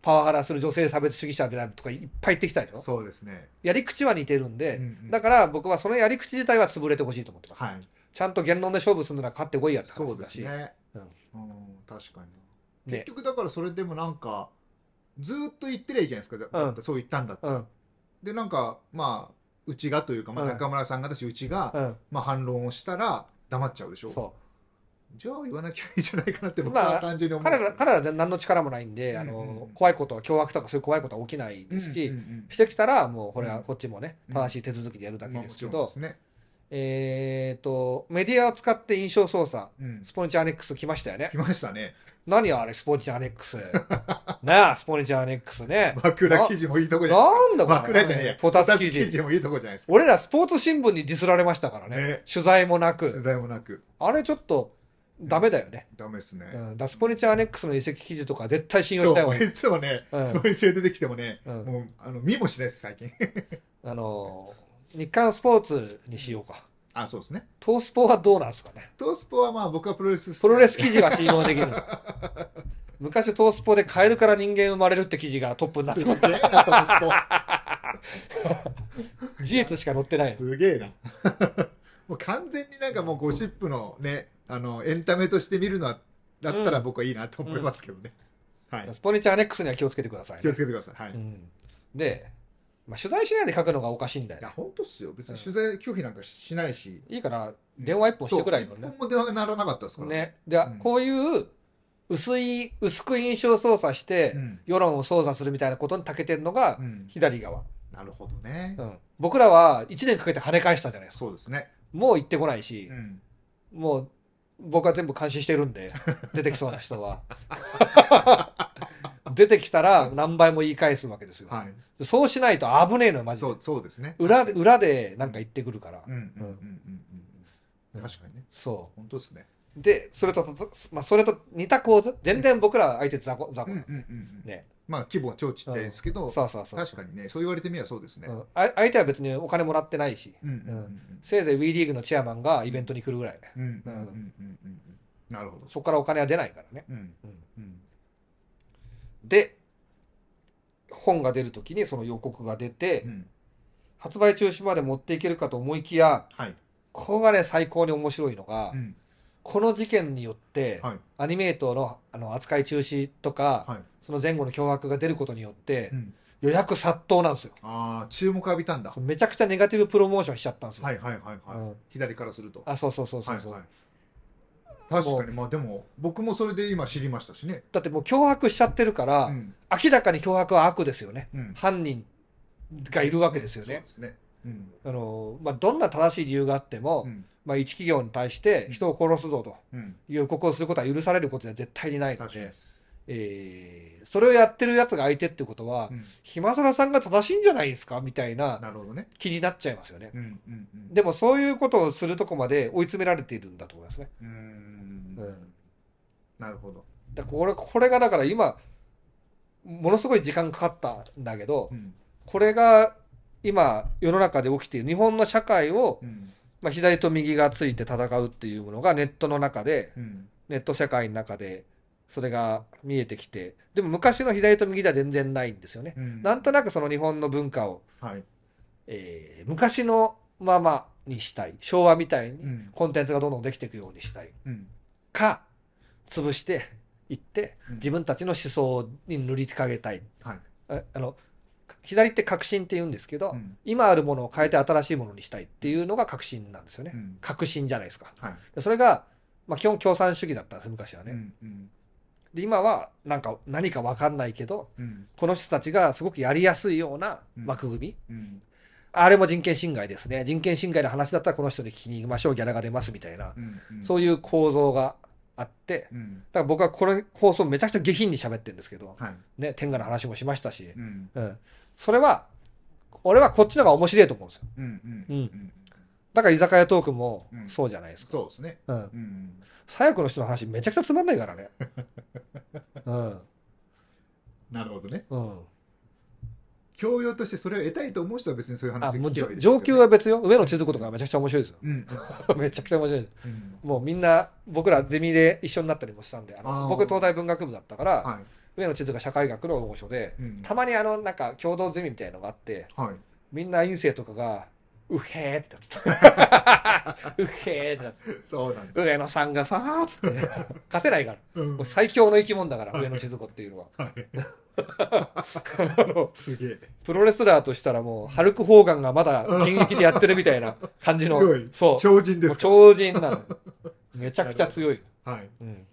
パワハラする女性差別主義者であるとかいっぱい言ってきたでしょ？そうですね。やり口は似てるんで、うんうん。だから僕はそのやり口自体は潰れてほしいと思ってます。はい。ちゃんと言論で勝負するなら勝ってこいやってそうで話だし。すねうんうん確かに。ね。結局だからそれでもなんかずーっと言ってりゃいいじゃないですか。だだってそう言ったんだってうん。でなんかまあうちがというか、まあ、うん。中村さんがだしうちが、うん。まあ、反論をしたら黙っちゃうでしょ。そじゃあ言わなきゃいいじゃないかなって僕まあは単純にう。思う。んです彼ら、彼らは何の力もないんで、あうんうん。うのん、怖いことは、凶悪とかそういう怖いことは起きないですし、うんうんうん。してきたら、もうこれはうん。こっちもね、うん。正しい手続きでやるだけですけど、ろんですね、えっと、メディアを使って印象操作、うん、スポニチアネックス来ましたよね来。ましたね何あれ、スポニチアネックス。なあ、スポニチアネックスね。枕記事もいいとこじゃないなんだですかこれ枕じゃねえやこたつ記事。もいいとこじゃないですか俺らスポーツ新聞にディスられましたからね。ね取材もな取く。材もなくあれちょっとダメだよね。ダメですね、うん。ダスポニチャーネックスの移籍記事とか絶対信用そした方がいい。ういつもね、うんスポニチュ出てきてもね、うんもうあの見もしないです最近あのー、日刊スポーツにしようか。あそうですね。トースポはどうなんですかね？トースポはまあ僕はプロレスプロレス記事は信用できる。昔トースポでカエルから人間生まれるって記事がトップになってます。すげえなトース 事実しか載ってないポすげえな。もう完全になんかもうゴシップのねあのエンタメとして見るのはだったらうん。僕はいいなと思いますけどね、はい。スポニチアネックスには気をつけてくださいね、気をつけてください。はい、い。うん、で、まあ、取材しないで書くのがおかしいんだよやね本当っすよ。別に取材拒否なんかしないし、いいから電話一本してくらいのね。一本も電話が鳴らなかったですから。ね。で、うん。こういう薄い薄く印象操作して、うん。世論を操作するみたいなことに長けてるのがうん。左側、なるほどね、うん。僕らは1年かけて跳ね返したじゃないですか。そうですね、もう行ってこないしう、ん、もう僕は全部監視してるんで出てきそうな人は 出てきたら何倍も言い返すわけですよ、はい。そうしないと危ねえのよマジで。そうですね。裏で裏でなんか言ってくるから、確かにね。そ本当ですね。うでそれと、まあ、それと似た構図。全然僕ら相手雑魚雑魚、うんうんうんうん。ね。まあ規模は超ちっちゃいですけど、そうそうそう。確かにね。そう言われてみればそうですね、う相手は別にお金もらってないし。うんうんうんせいぜい WE リーグのチェアマンがイベントに来るぐらい。なるほど。そこからお金は出ないからね、うんうん。うんで本が出る時にその予告が出て、うん。発売中止まで持っていけるかと思いきやはい。ここがね最高に面白いのが、うん。この事件によって、はい。アニメートのあの扱い中止とか、はい。その前後の脅迫が出ることによって、うん。予約殺到なんですよ。ああ注目浴びたんだ。めちゃくちゃネガティブプロモーションしちゃったんですよ、はいはいはいはい。うん。左からすると。あそうそうそうそうそう、はいはい確かに。まあでも僕もそれで今知りましたしね。だってもう脅迫しちゃってるから、うん。明らかに脅迫は悪ですよね、うん。犯人がいるわけですよね。あの、まあ、どんな正しい理由があっても、うん。まあ、一企業に対して人を殺すぞとうん。いう予告をすることは許されることでは絶対にないので、えーそれをやってるやつが相手ってことは、うん。暇空さんが正しいんじゃないですか？みたいな気になっちゃいますよね。うんうんうん。でもそういうことをするとこまで追い詰められているんだと思いますね。うーん。うん。なるほど。だからこれこれがだから今ものすごい時間かかったんだけどうん。これが今世の中で起きている日本の社会を、うん。まあ、左と右がついて戦うっていうものがネットの中でうん。ネット社会の中でそれが見えてきてでも昔の左と右では全然ないんですよね。うん。なんとなくその日本の文化を、はい。えー昔のままにしたい。昭和みたいにうん。コンテンツがどんどんできていくようにしたい。うん。か潰していってうん。自分たちの思想に塗りかけたい。はい。ああの左って革新って言うんですけど、うん。今あるものを変えて新しいものにしたいっていうのが革新なんですよね、うん。革新じゃないですか。はい。でそれが、まあ、基本共産主義だったんです昔はね、うんうんで今はなんか何か分かんないけどうん。この人たちがすごくやりやすいようなうん。枠組み、うん。あれも人権侵害ですね。人権侵害の話だったらこの人に聞きに行きましょうギャラが出ますみたいな、うんうん。そういう構造があって。うん。だから僕はこれ放送めちゃくちゃ下品に喋ってるんですけど、はい。ね、天下の話もしましたし、うん。うん、それは俺はこっちの方が面白いと思うんですよ。うんうん。うん。うん。だから居酒屋トークもうん。そうじゃないですか、そうですね。うん。うん左翼の人の話めちゃくちゃつまんないからね。うん。なるほどね。うん。教養としてそれを得たいと思う人は別にそういう話をあもう聞けば上級は別よ。上野千鶴子とかめちゃくちゃ面白いですよ。うん。めちゃくちゃ面白いです。うん。もうみんな僕らゼミで一緒になったりもしたんであの僕東大文学部だったから、はい。上野千鶴が社会学の大御所で、うん。たまにあのなんか共同ゼミみたいのがあってはい。みんな院生とかが「うへーってなってた。うへーってなってそうなんだ。た上野さんがさーっつって。勝てないからうん。もう最強の生き物だから上野千鶴子っていうのは。すげえ。プロレスラーとしたらもうハルク・ホーガンがまだ現役でやってるみたいな感じのそう。超人です超人なの。めちゃくちゃ強い、はい。うん。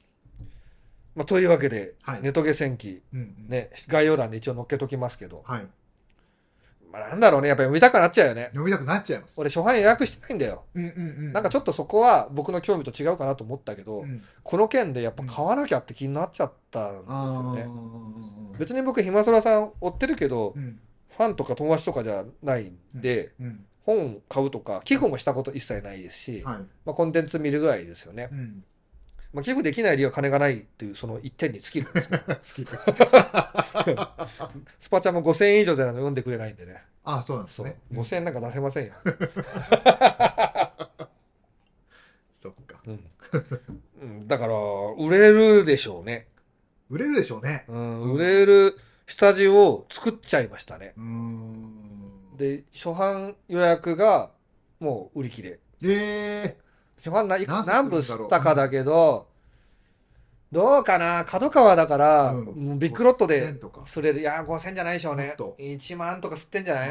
まあ、というわけで、はい。ネトゲ戦記うんうん。ね概要欄で一応載っけときますけど、はいまあ、なんだろうね。やっぱり読みたくなっちゃうよね。読みたくなっちゃいます。俺初版予約してないんだよ。うんうんうん。なんかちょっとそこは僕の興味と違うかなと思ったけど、うん。この件でやっぱ買わなきゃって気になっちゃったんですよね、別に僕ひまそらさん追ってるけど、うん。ファンとか友達とかじゃないんで、うん。本買うとか寄付もしたこと一切ないですし、はい。まあ、コンテンツ見るぐらいですよね、うんまあ、寄付できない理由は金がないっていうその一点に尽きるんです けど スパチャも5000円以上じゃないと読んでくれないんでね。あそうなんですね。5000円なんか出せませんよ、そっか。うん。うん。だから売れるでしょうね。売れるでしょうね。うん、売れる下地を作っちゃいましたね。で、初版予約がもう売り切れ。え初版何冊何部吸ったかだけど、どうかな？角川だから、うん。ビッグロットで5000とか。吸れる。いや、5000じゃないでしょうね。もっと。1万とか吸ってんじゃない？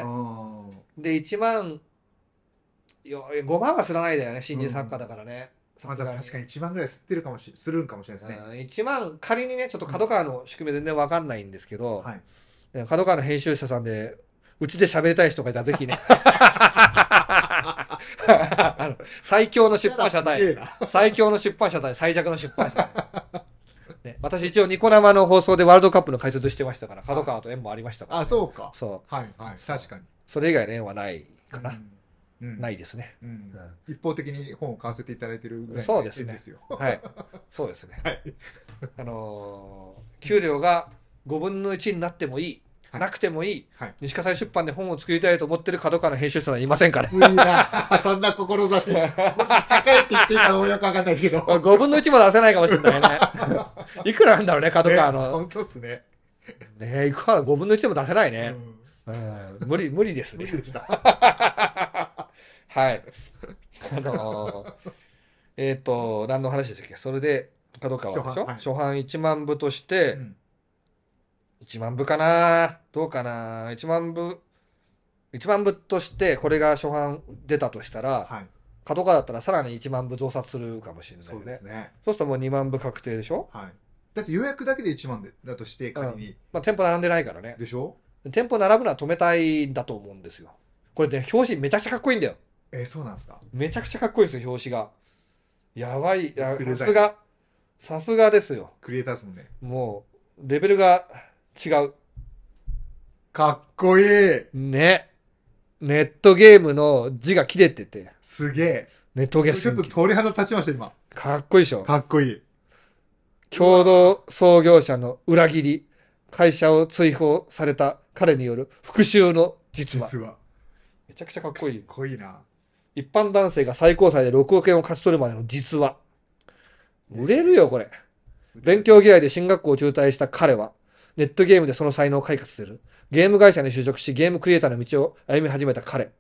で、1万、よ5万は吸らないだよね、新人作家だからね。まあ、だから確かに1万ぐらい吸ってるかもしするんかもしれないですね、うん。1万、仮にね、ちょっと角川の仕組み全然わかんないんですけど、はい。ね角川の編集者さんで、うちで喋りたい人がいたらぜひね。あの最強の出版社対、最強の出版社対最弱の出版社対。ね、私一応ニコ生の放送でワールドカップの解説してましたから、角川と縁もありましたから、あそうかそう。はいはい確かにそれ以外の縁はないかな。うん、うんないですね。うん一方的に本を買わせていただいてるぐらいのそうですね縁ですよはい。そうですね。はいあのー給料が5分の1になってもいい。はいなくてもいい。はい西葛西出版で本を作りたいと思ってる角川の編集者はいませんから。そんな志もし高いって言っていいかもよくわかんないけど5分の1も出せないかもしれないね。いくらなんだろうね、角川ねの。本当っすねねいくら5分の1でも出せないね。無理、無理ですね無理。でしたはい。あのーえっ、と、何の話でしたっけ？それで、角川でしょ？初版初版1万部として、うん1万部かな？どうかな？1万部、1万部として、これが初版出たとしたら、はい角川だったらさらに1万部増刷するかもしれないそう。ですねそうするともう2万部確定でしょ？はいだって予約だけで1万でだとして仮に、まあ、店舗並んでないからね。でしょ？店舗並ぶのは止めたいんだと思うんですよ。これね、表紙めちゃくちゃかっこいいんだよ。えーそうなんですか？めちゃくちゃかっこいいですよ、表紙が。やばい。さすが。さすがですよ。クリエイターですもんねもう、レベルが違う。かっこいいね。ネットゲームの字が切れてて、すげえネットゲームちょっと鳥肌立ちました今かっこいいでしょ？かっこいい共同創業者の裏切り、会社を追放された彼による復讐の実話。実はかめちゃくちゃかっこいいっ。こいいな一般男性が最高裁で6億円を勝ち取るまでの実話。売れるよ、これ。勉強嫌いで進学校を中退した彼は、ネットゲームでその才能を開花させる。ゲーム会社に就職し、ゲームクリエイターの道を歩み始めた彼。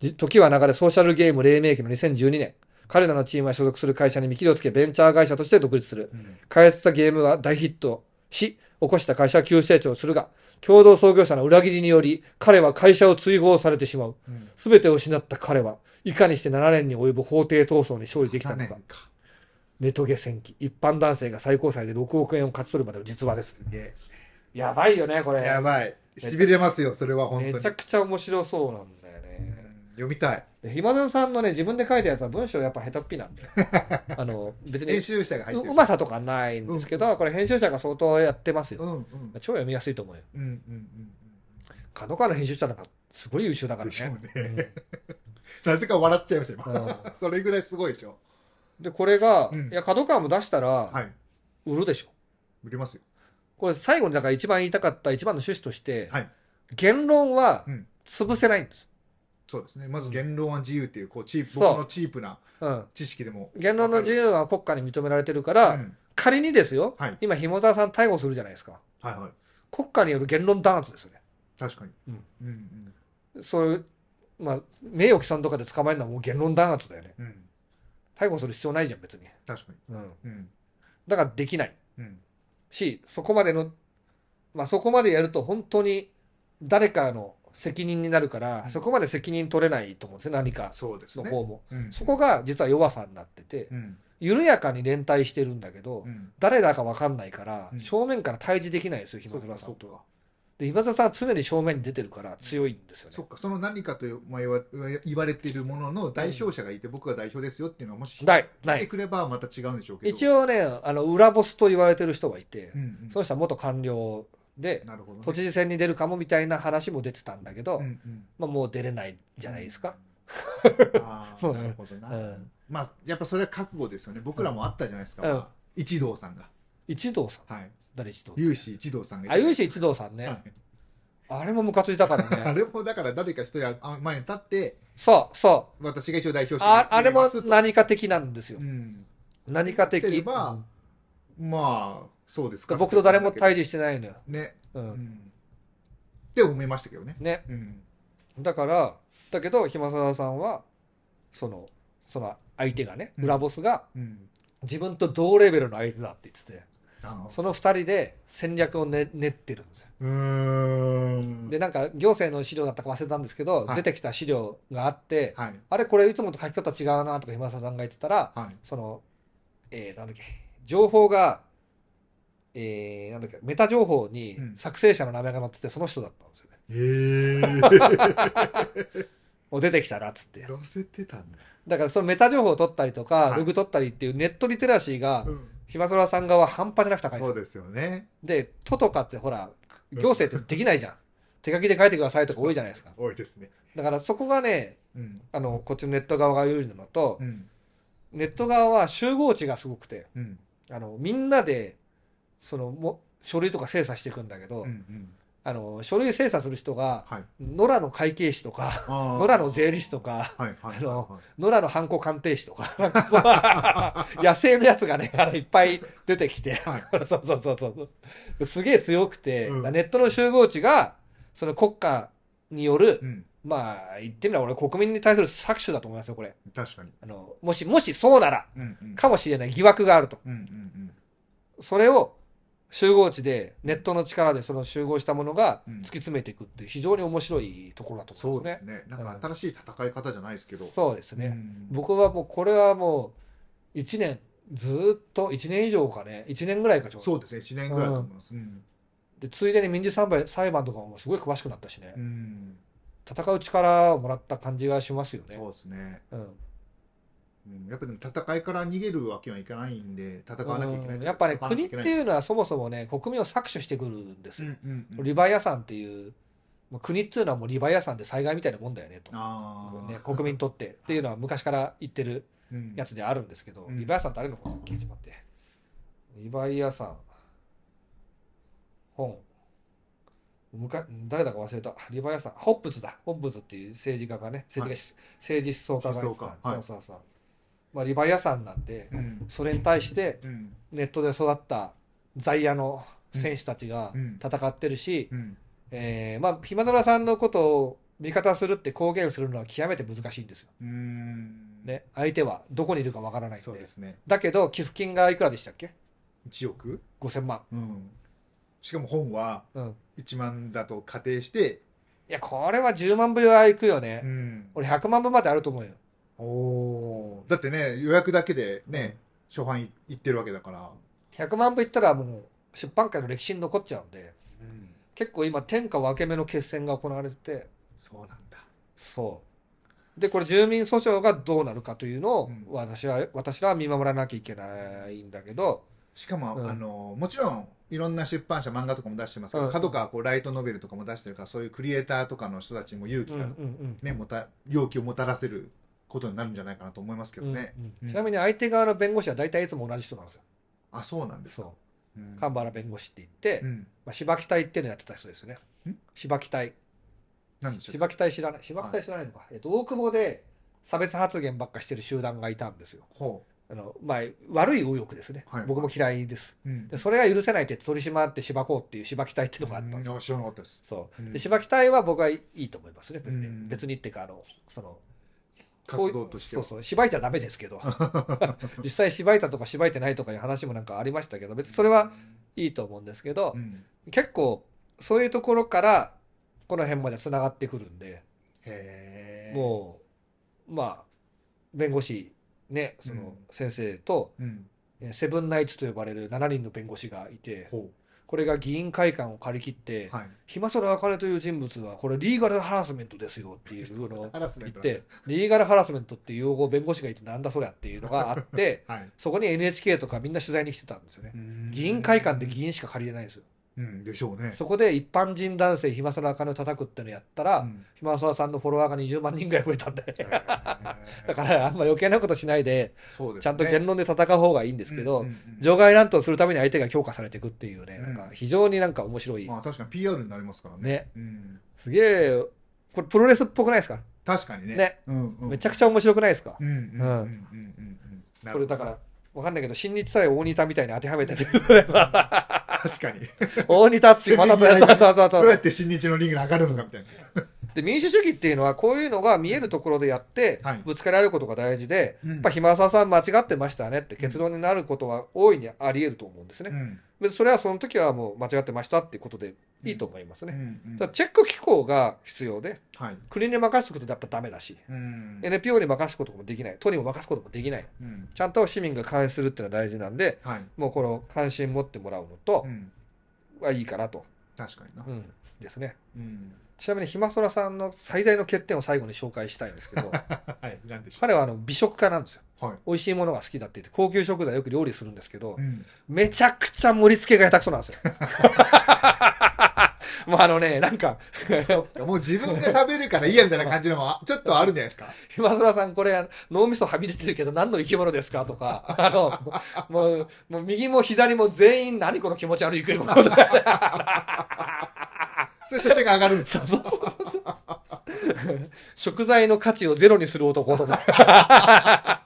じ時は流れ、ソーシャルゲーム黎明期の2012年。彼らのチームは所属する会社に見切りをつけ、ベンチャー会社として独立する。うん開発したゲームが大ヒットし、起こした会社は急成長するが、共同創業者の裏切りにより、彼は会社を追放されてしまう。うんすべてを失った彼は、いかにして7年に及ぶ法廷闘争に勝利できたの7かネトゲ戦記。一般男性が最高裁で6億円を勝ち取るまでの実話です。すげやばいよね、こえれ。やばい。しびれますよそれは本当に。めちゃくちゃ面白そうなんだようんね。読みたい。で暇田さんのね、自分で書いたやつは文章やっぱ下手っぴな。んで。あの、別に編集者が入ってる。ううまさとかないんですけど、これ編集者が相当やってますよ。うんうん。超読みやすいと思うよ。うんうんうん角川の編集者なんかすごい優秀だからね。ね。なぜか笑っちゃいました今。うん。それぐらいすごいでしょ。で、これが、うん。いや、角川も出したら、はい。売るでしょ。売れますよこれ最後にだから一番言いたかった一番の趣旨として、はい。言論はうん。潰せないんです。そうですね。まず言論は自由っていうこうチープ僕のチープなうん。知識でも言論の自由は国家に認められてるから、うん仮にですよ、はい。今、ひもたさん逮捕するじゃないですか。はいはい。国家による言論弾圧ですよね。確かに。うん。うんそういう、まあ、名誉毀損とかで捕まえるのはもう言論弾圧だよね。うんうん。逮捕する必要ないじゃん、別に。確かに。うん。うん。だからできない。うんし、そこまでの、まあそこまでやると本当に誰かの責任になるから、うん。そこまで責任取れないと思うんですよ、何かそうですね。の方も。うん。そこが実は弱さになってて、うん。緩やかに連帯してるんだけど、うん。誰だか分かんないから、うん。正面から対峙できないですよ、そう暇倉さんと。かそうかで、暇倉さんは常に正面に出てるから強いんですよね。そ。っかその何かと言わ言われているものの代表者がいて僕が代表ですよっていうのはもしない、ない。来てくればまた違うんでしょうけど。一応ね、あの、裏ボスと言われてる人がいて、うんうん。その人は元官僚で、ね。都知事選に出るかもみたいな話も出てたんだけど、うんうん。まあもう出れないんじゃないですか。う。あなるほどな。うん。まあやっぱそれは覚悟ですよね。僕らもあったじゃないですか。うん。まあ一同さんが。一同さん。はい誰一同有志一同さんがあ、有志一同さんね。はい。あれもムカついたからあね。れもだから誰か一人あ前に立ってそう、そう。私が一応代表してああれも何か的なんですよ。う。ん。何か的。やってればまあそうですか。僕と誰も対峙してないのよ、ね、う、うんん、って思いましたけどね、ね。うん、だからだけど暇沢さんはそのその相手がねうん。裏ボスがうん。自分と同レベルの相手だって言っててその2人で戦略をね練ってるんですよ。でなんか行政の資料だったか忘れたんですけど、はい。出てきた資料があって、はい。あれこれいつもと書き方違うなとか暇沢さんが言ってたらはい。そのえー、なんだっけ情報がえー、なんだっけメタ情報にうん。作成者の名前が載っててその人だったんですよね、へえもう出てきたらっつって。載せてたんだ、だからそのメタ情報を取ったりとか、はい。ログ取ったりっていうネットリテラシーがうん、暇空さん側は半端じゃなく高い。そうですよね。で「と」とかってほら行政ってできないじゃん。手書きで書いてくださいとか多いじゃないですか。多いですね。だからそこがねうん。あのこっちのネット側が有利なのと、うん。ネット側は集合値がすごくてうん。あのみんなでそのも書類とか精査していくんだけど、うんうんあの書類精査する人がはい。野良の会計士とか野良の税理士とかはいはいあのは野良のハンコ鑑定士とか 野生のやつがね あのいっぱい出てきて そうそうそうそう。すげえ強くて、うん。ネットの集合値がその国家による、うん。まあ言ってみれば俺国民に対する搾取だと思いますよこれ。確かに。あのもしもしそうならうんうん。かもしれない疑惑があると。うんうん。それを集合値でネットの力でその集合したものがうん。突き詰めていくって非常に面白いところだとそうで思いますすね。ねなんか新しい戦い方じゃないですけど。そうですね、うん。僕はもうこれはもう1年ずーっと1年以上かね1年ぐらいかちょうど。そうですね。1年ぐらいだと思います。うん。でついでに民事裁判裁判とかもすごい詳しくなったしね、うん。戦う力をもらった感じがしますよね。そうですね。うんうんやっぱでも戦いから逃げるわけにはいかないんで戦わなきゃいけないうんやっぱね国っていうのはそもそもね国民を搾取してくるんですよ、うんうんうん。リバイアさんっていう国っていうのはもうリバイアさんで災害みたいなもんだよねと、ね、国民にとって。っていうのは昔から言ってるうん。やつであるんですけど、うん。リバイアさんってあれのかなちょっと待って。リバイアさん本。むか誰だか忘れた。リバイアさんホップズだ。ホップズっていう政治家がね政治家、政治思想家。がい。そうそうそう、まあ、リバイアさんなんでうん。それに対してうん。ネットで育った在野の選手たちがうん。戦ってるし、うん。えーまあ暇空さんのことを味方するって公言するのは極めて難しいんですよ。うん。ね、相手はどこにいるかわからないんで。そうですね。だけど寄付金がいくらでしたっけ？1億？5000万、うん。しかも本はうん、1万だと仮定していやこれは10万部はいくよね、うん。俺100万部まであると思うよおだってね予約だけでね初版い行ってるわけだから。100万部いったらもう出版界の歴史に残っちゃうんで結構今天下分け目の決戦が行われてて。そうなんだ。そう。でこれ住民訴訟がどうなるかというのをうん。私は私らは見守らなきゃいけないんだけど。しかも、うん。あのもちろんいろんな出版社漫画とかも出してますけど、うん。角川こうライトノベルとかも出してるからそういうクリエイターとかの人たちにも勇気が、うんうんうんねもた勇気をもたらせることになるんじゃないかなと思いますけどね、ちなみに相手側の弁護士は大体いつも同じ人なんですよあそうなんですか。そう。うん。神原弁護士って言って、うん。まあ、芝木隊っていうのやってた人ですよね。ん？芝木隊。しょう？芝木隊知らない？芝木隊知らないのか、えっと、大久保で差別発言ばっかしてる集団がいたんですよ。ほあの、まあ、悪い右翼ですね、はい僕も嫌いです。う、うん。でそれが許せないって取り締まって芝こうっていう芝木隊っていうのがあったんですよ、うん。知らなかったです。そう。うんで芝木隊は僕はいいと思いますね。別に、うん。別にっていうかあのその活動としては。そうそう芝居ちゃダメですけど。実際芝居たとか芝居てないとかいう話もなんかありましたけど別にそれはいいと思うんですけど、うん。結構そういうところからこの辺までつながってくるんでもうまあ弁護士ねその先生と、う、ん、えーセブンナイツと呼ばれる7人の弁護士がいてほこれが議員会館を借り切ってうはい暇空茜という人物はこれリーガルハラスメントですよっていうのを 言ってリーガルハラスメントっていう用語を弁護士が言ってなんだそりゃっていうのがあってはい。そこに NHK とかみんな取材に来てたんですよね。議員会館で議員しか借りれないんですようんでしょうね。そこで一般人男性暇空茜を叩くってのやったら、うん。暇空さんのフォロワーが20万人ぐらい増えたんで。へー。だからあんま余計なことしないでそうですね。ちゃんと言論で戦う方がいいんですけど、うんうんうん。場外乱闘するために相手が強化されていくっていうね、うん。なんか非常になんか面白い、まあ確かに PR になりますからね。ね。うん、すげえこれプロレスっぽくないですか、確かにね。ね。うんうん、めちゃくちゃ面白くないですか、うんうんうんうんうん。うん。なるほど。これだからわかんないけど新日対大仁田みたいに当てはめてるさ確かに。大仁またそうそうそうそう。どうやって新日のリングに上がるのかみたいなで民主主義っていうのはこういうのが見えるところでやってはい。ぶつかり合うことが大事で、うん。やっぱ暇沢さん間違ってましたねって結論になることは大いにあり得ると思うんですね。うん。でそれはその時はもう間違ってましたっていうことでいいと思いますね。うんうん。チェック機構が必要ではい。国に任せることってやっぱダメだし、うん。NPO に任すこともできない都にも任すこともできない。うん。ちゃんと市民が監視するっていうのは大事なんではい。もうこの関心持ってもらうのとうん。はいいかなと、確かにな。うん。ですね。うん。ちなみにひまそらさんの最大の欠点を最後に紹介したいんですけど はい彼はあの美食家なんですよ。うはい。美味しいものが好きだって言って高級食材よく料理するんですけど、うん。めちゃくちゃ盛り付けが下手くそなんですよ もうあのねなんか。そっかもう自分が食べるからいいやみたいな感じのもちょっとあるんじゃないですか？ひまそらさんこれ脳みそはみ出てるけど何の生き物ですか？とか。あのもうもう右も左も全員何この気持ち悪い食い物とか そういう写真が上がるんですそうそうそうそう。食材の価値をゼロにする男とか。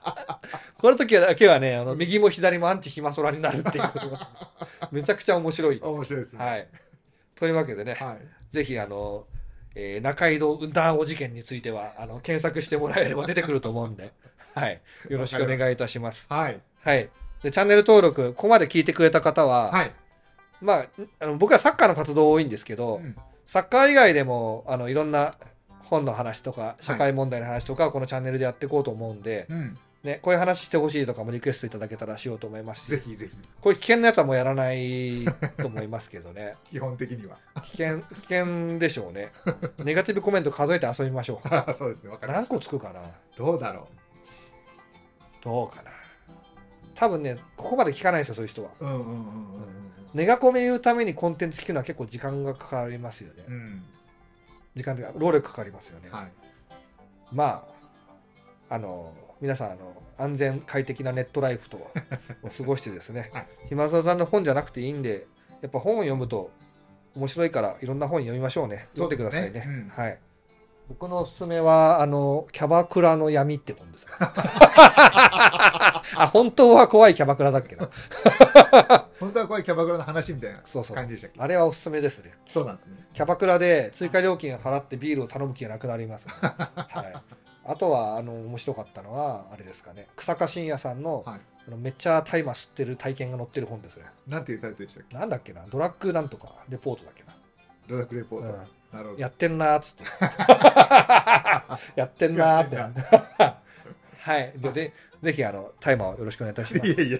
この時だけはねあの右も左もアンチヒマソラになるっていう。ことがめちゃくちゃ面白い。面白いですね。はい、というわけでね、はい。ぜひあの、えー中井戸雲南お事件についてはあの検索してもらえれば出てくると思うんで、はい、よろしくお願いいたします。はい。はい、でチャンネル登録ここまで聞いてくれた方は、はい。まあ、あの僕はサッカーの活動多いんですけど、うん。サッカー以外でもあのいろんな本の話とか社会問題の話とかをこのチャンネルでやっていこうと思うんで、うんね、こういう話してほしいとかもリクエストいただけたらしようと思いますし。ぜひぜひ。こういう危険なやつはもうやらない と思いますけどね。基本的には。危険危険でしょうね。ネガティブコメント数えて遊びましょう。そうですねわかりま何個つくかな？どうだろどうかな？多分ねここまで聞かないですよそういう人は。ううんうんうんうんネガコメ言うためにコンテンツ聞くのは結構時間がかかりますよね。うん。うん時間というか労力かかりますよね。はい。まああの皆さんあの安全快適なネットライフとを 過ごしてですね、はい。暇沢さんの本じゃなくていいんでやっぱ本を読むと面白いからいろんな本読みましょうね。読んでくださいね。そうですね。はい。僕のおすすめはあのキャバクラの闇って本です。あ本当は怖いキャバクラだっけな。本当はこういうキャバクラの話みたいなそうそう。感じでしたっけ？あれはおすすめですね。そうなんですね。キャバクラで追加料金払ってビールを頼む気がなくなります、ね。はい、あとはあの面白かったのはあれですかね。草加信也さんの,、はい。あのめっちゃ大麻吸ってる体験が載ってる本ですね。なんていうタイトルでしたっけ？なんだっけな？ドラッグなんとかレポートだっけな、ドラッグレポート、うん。なるほど。やってんなーっつって。やってんなーって。はい。ぜぜひあの大麻をよろしくお願いいたします。いやいや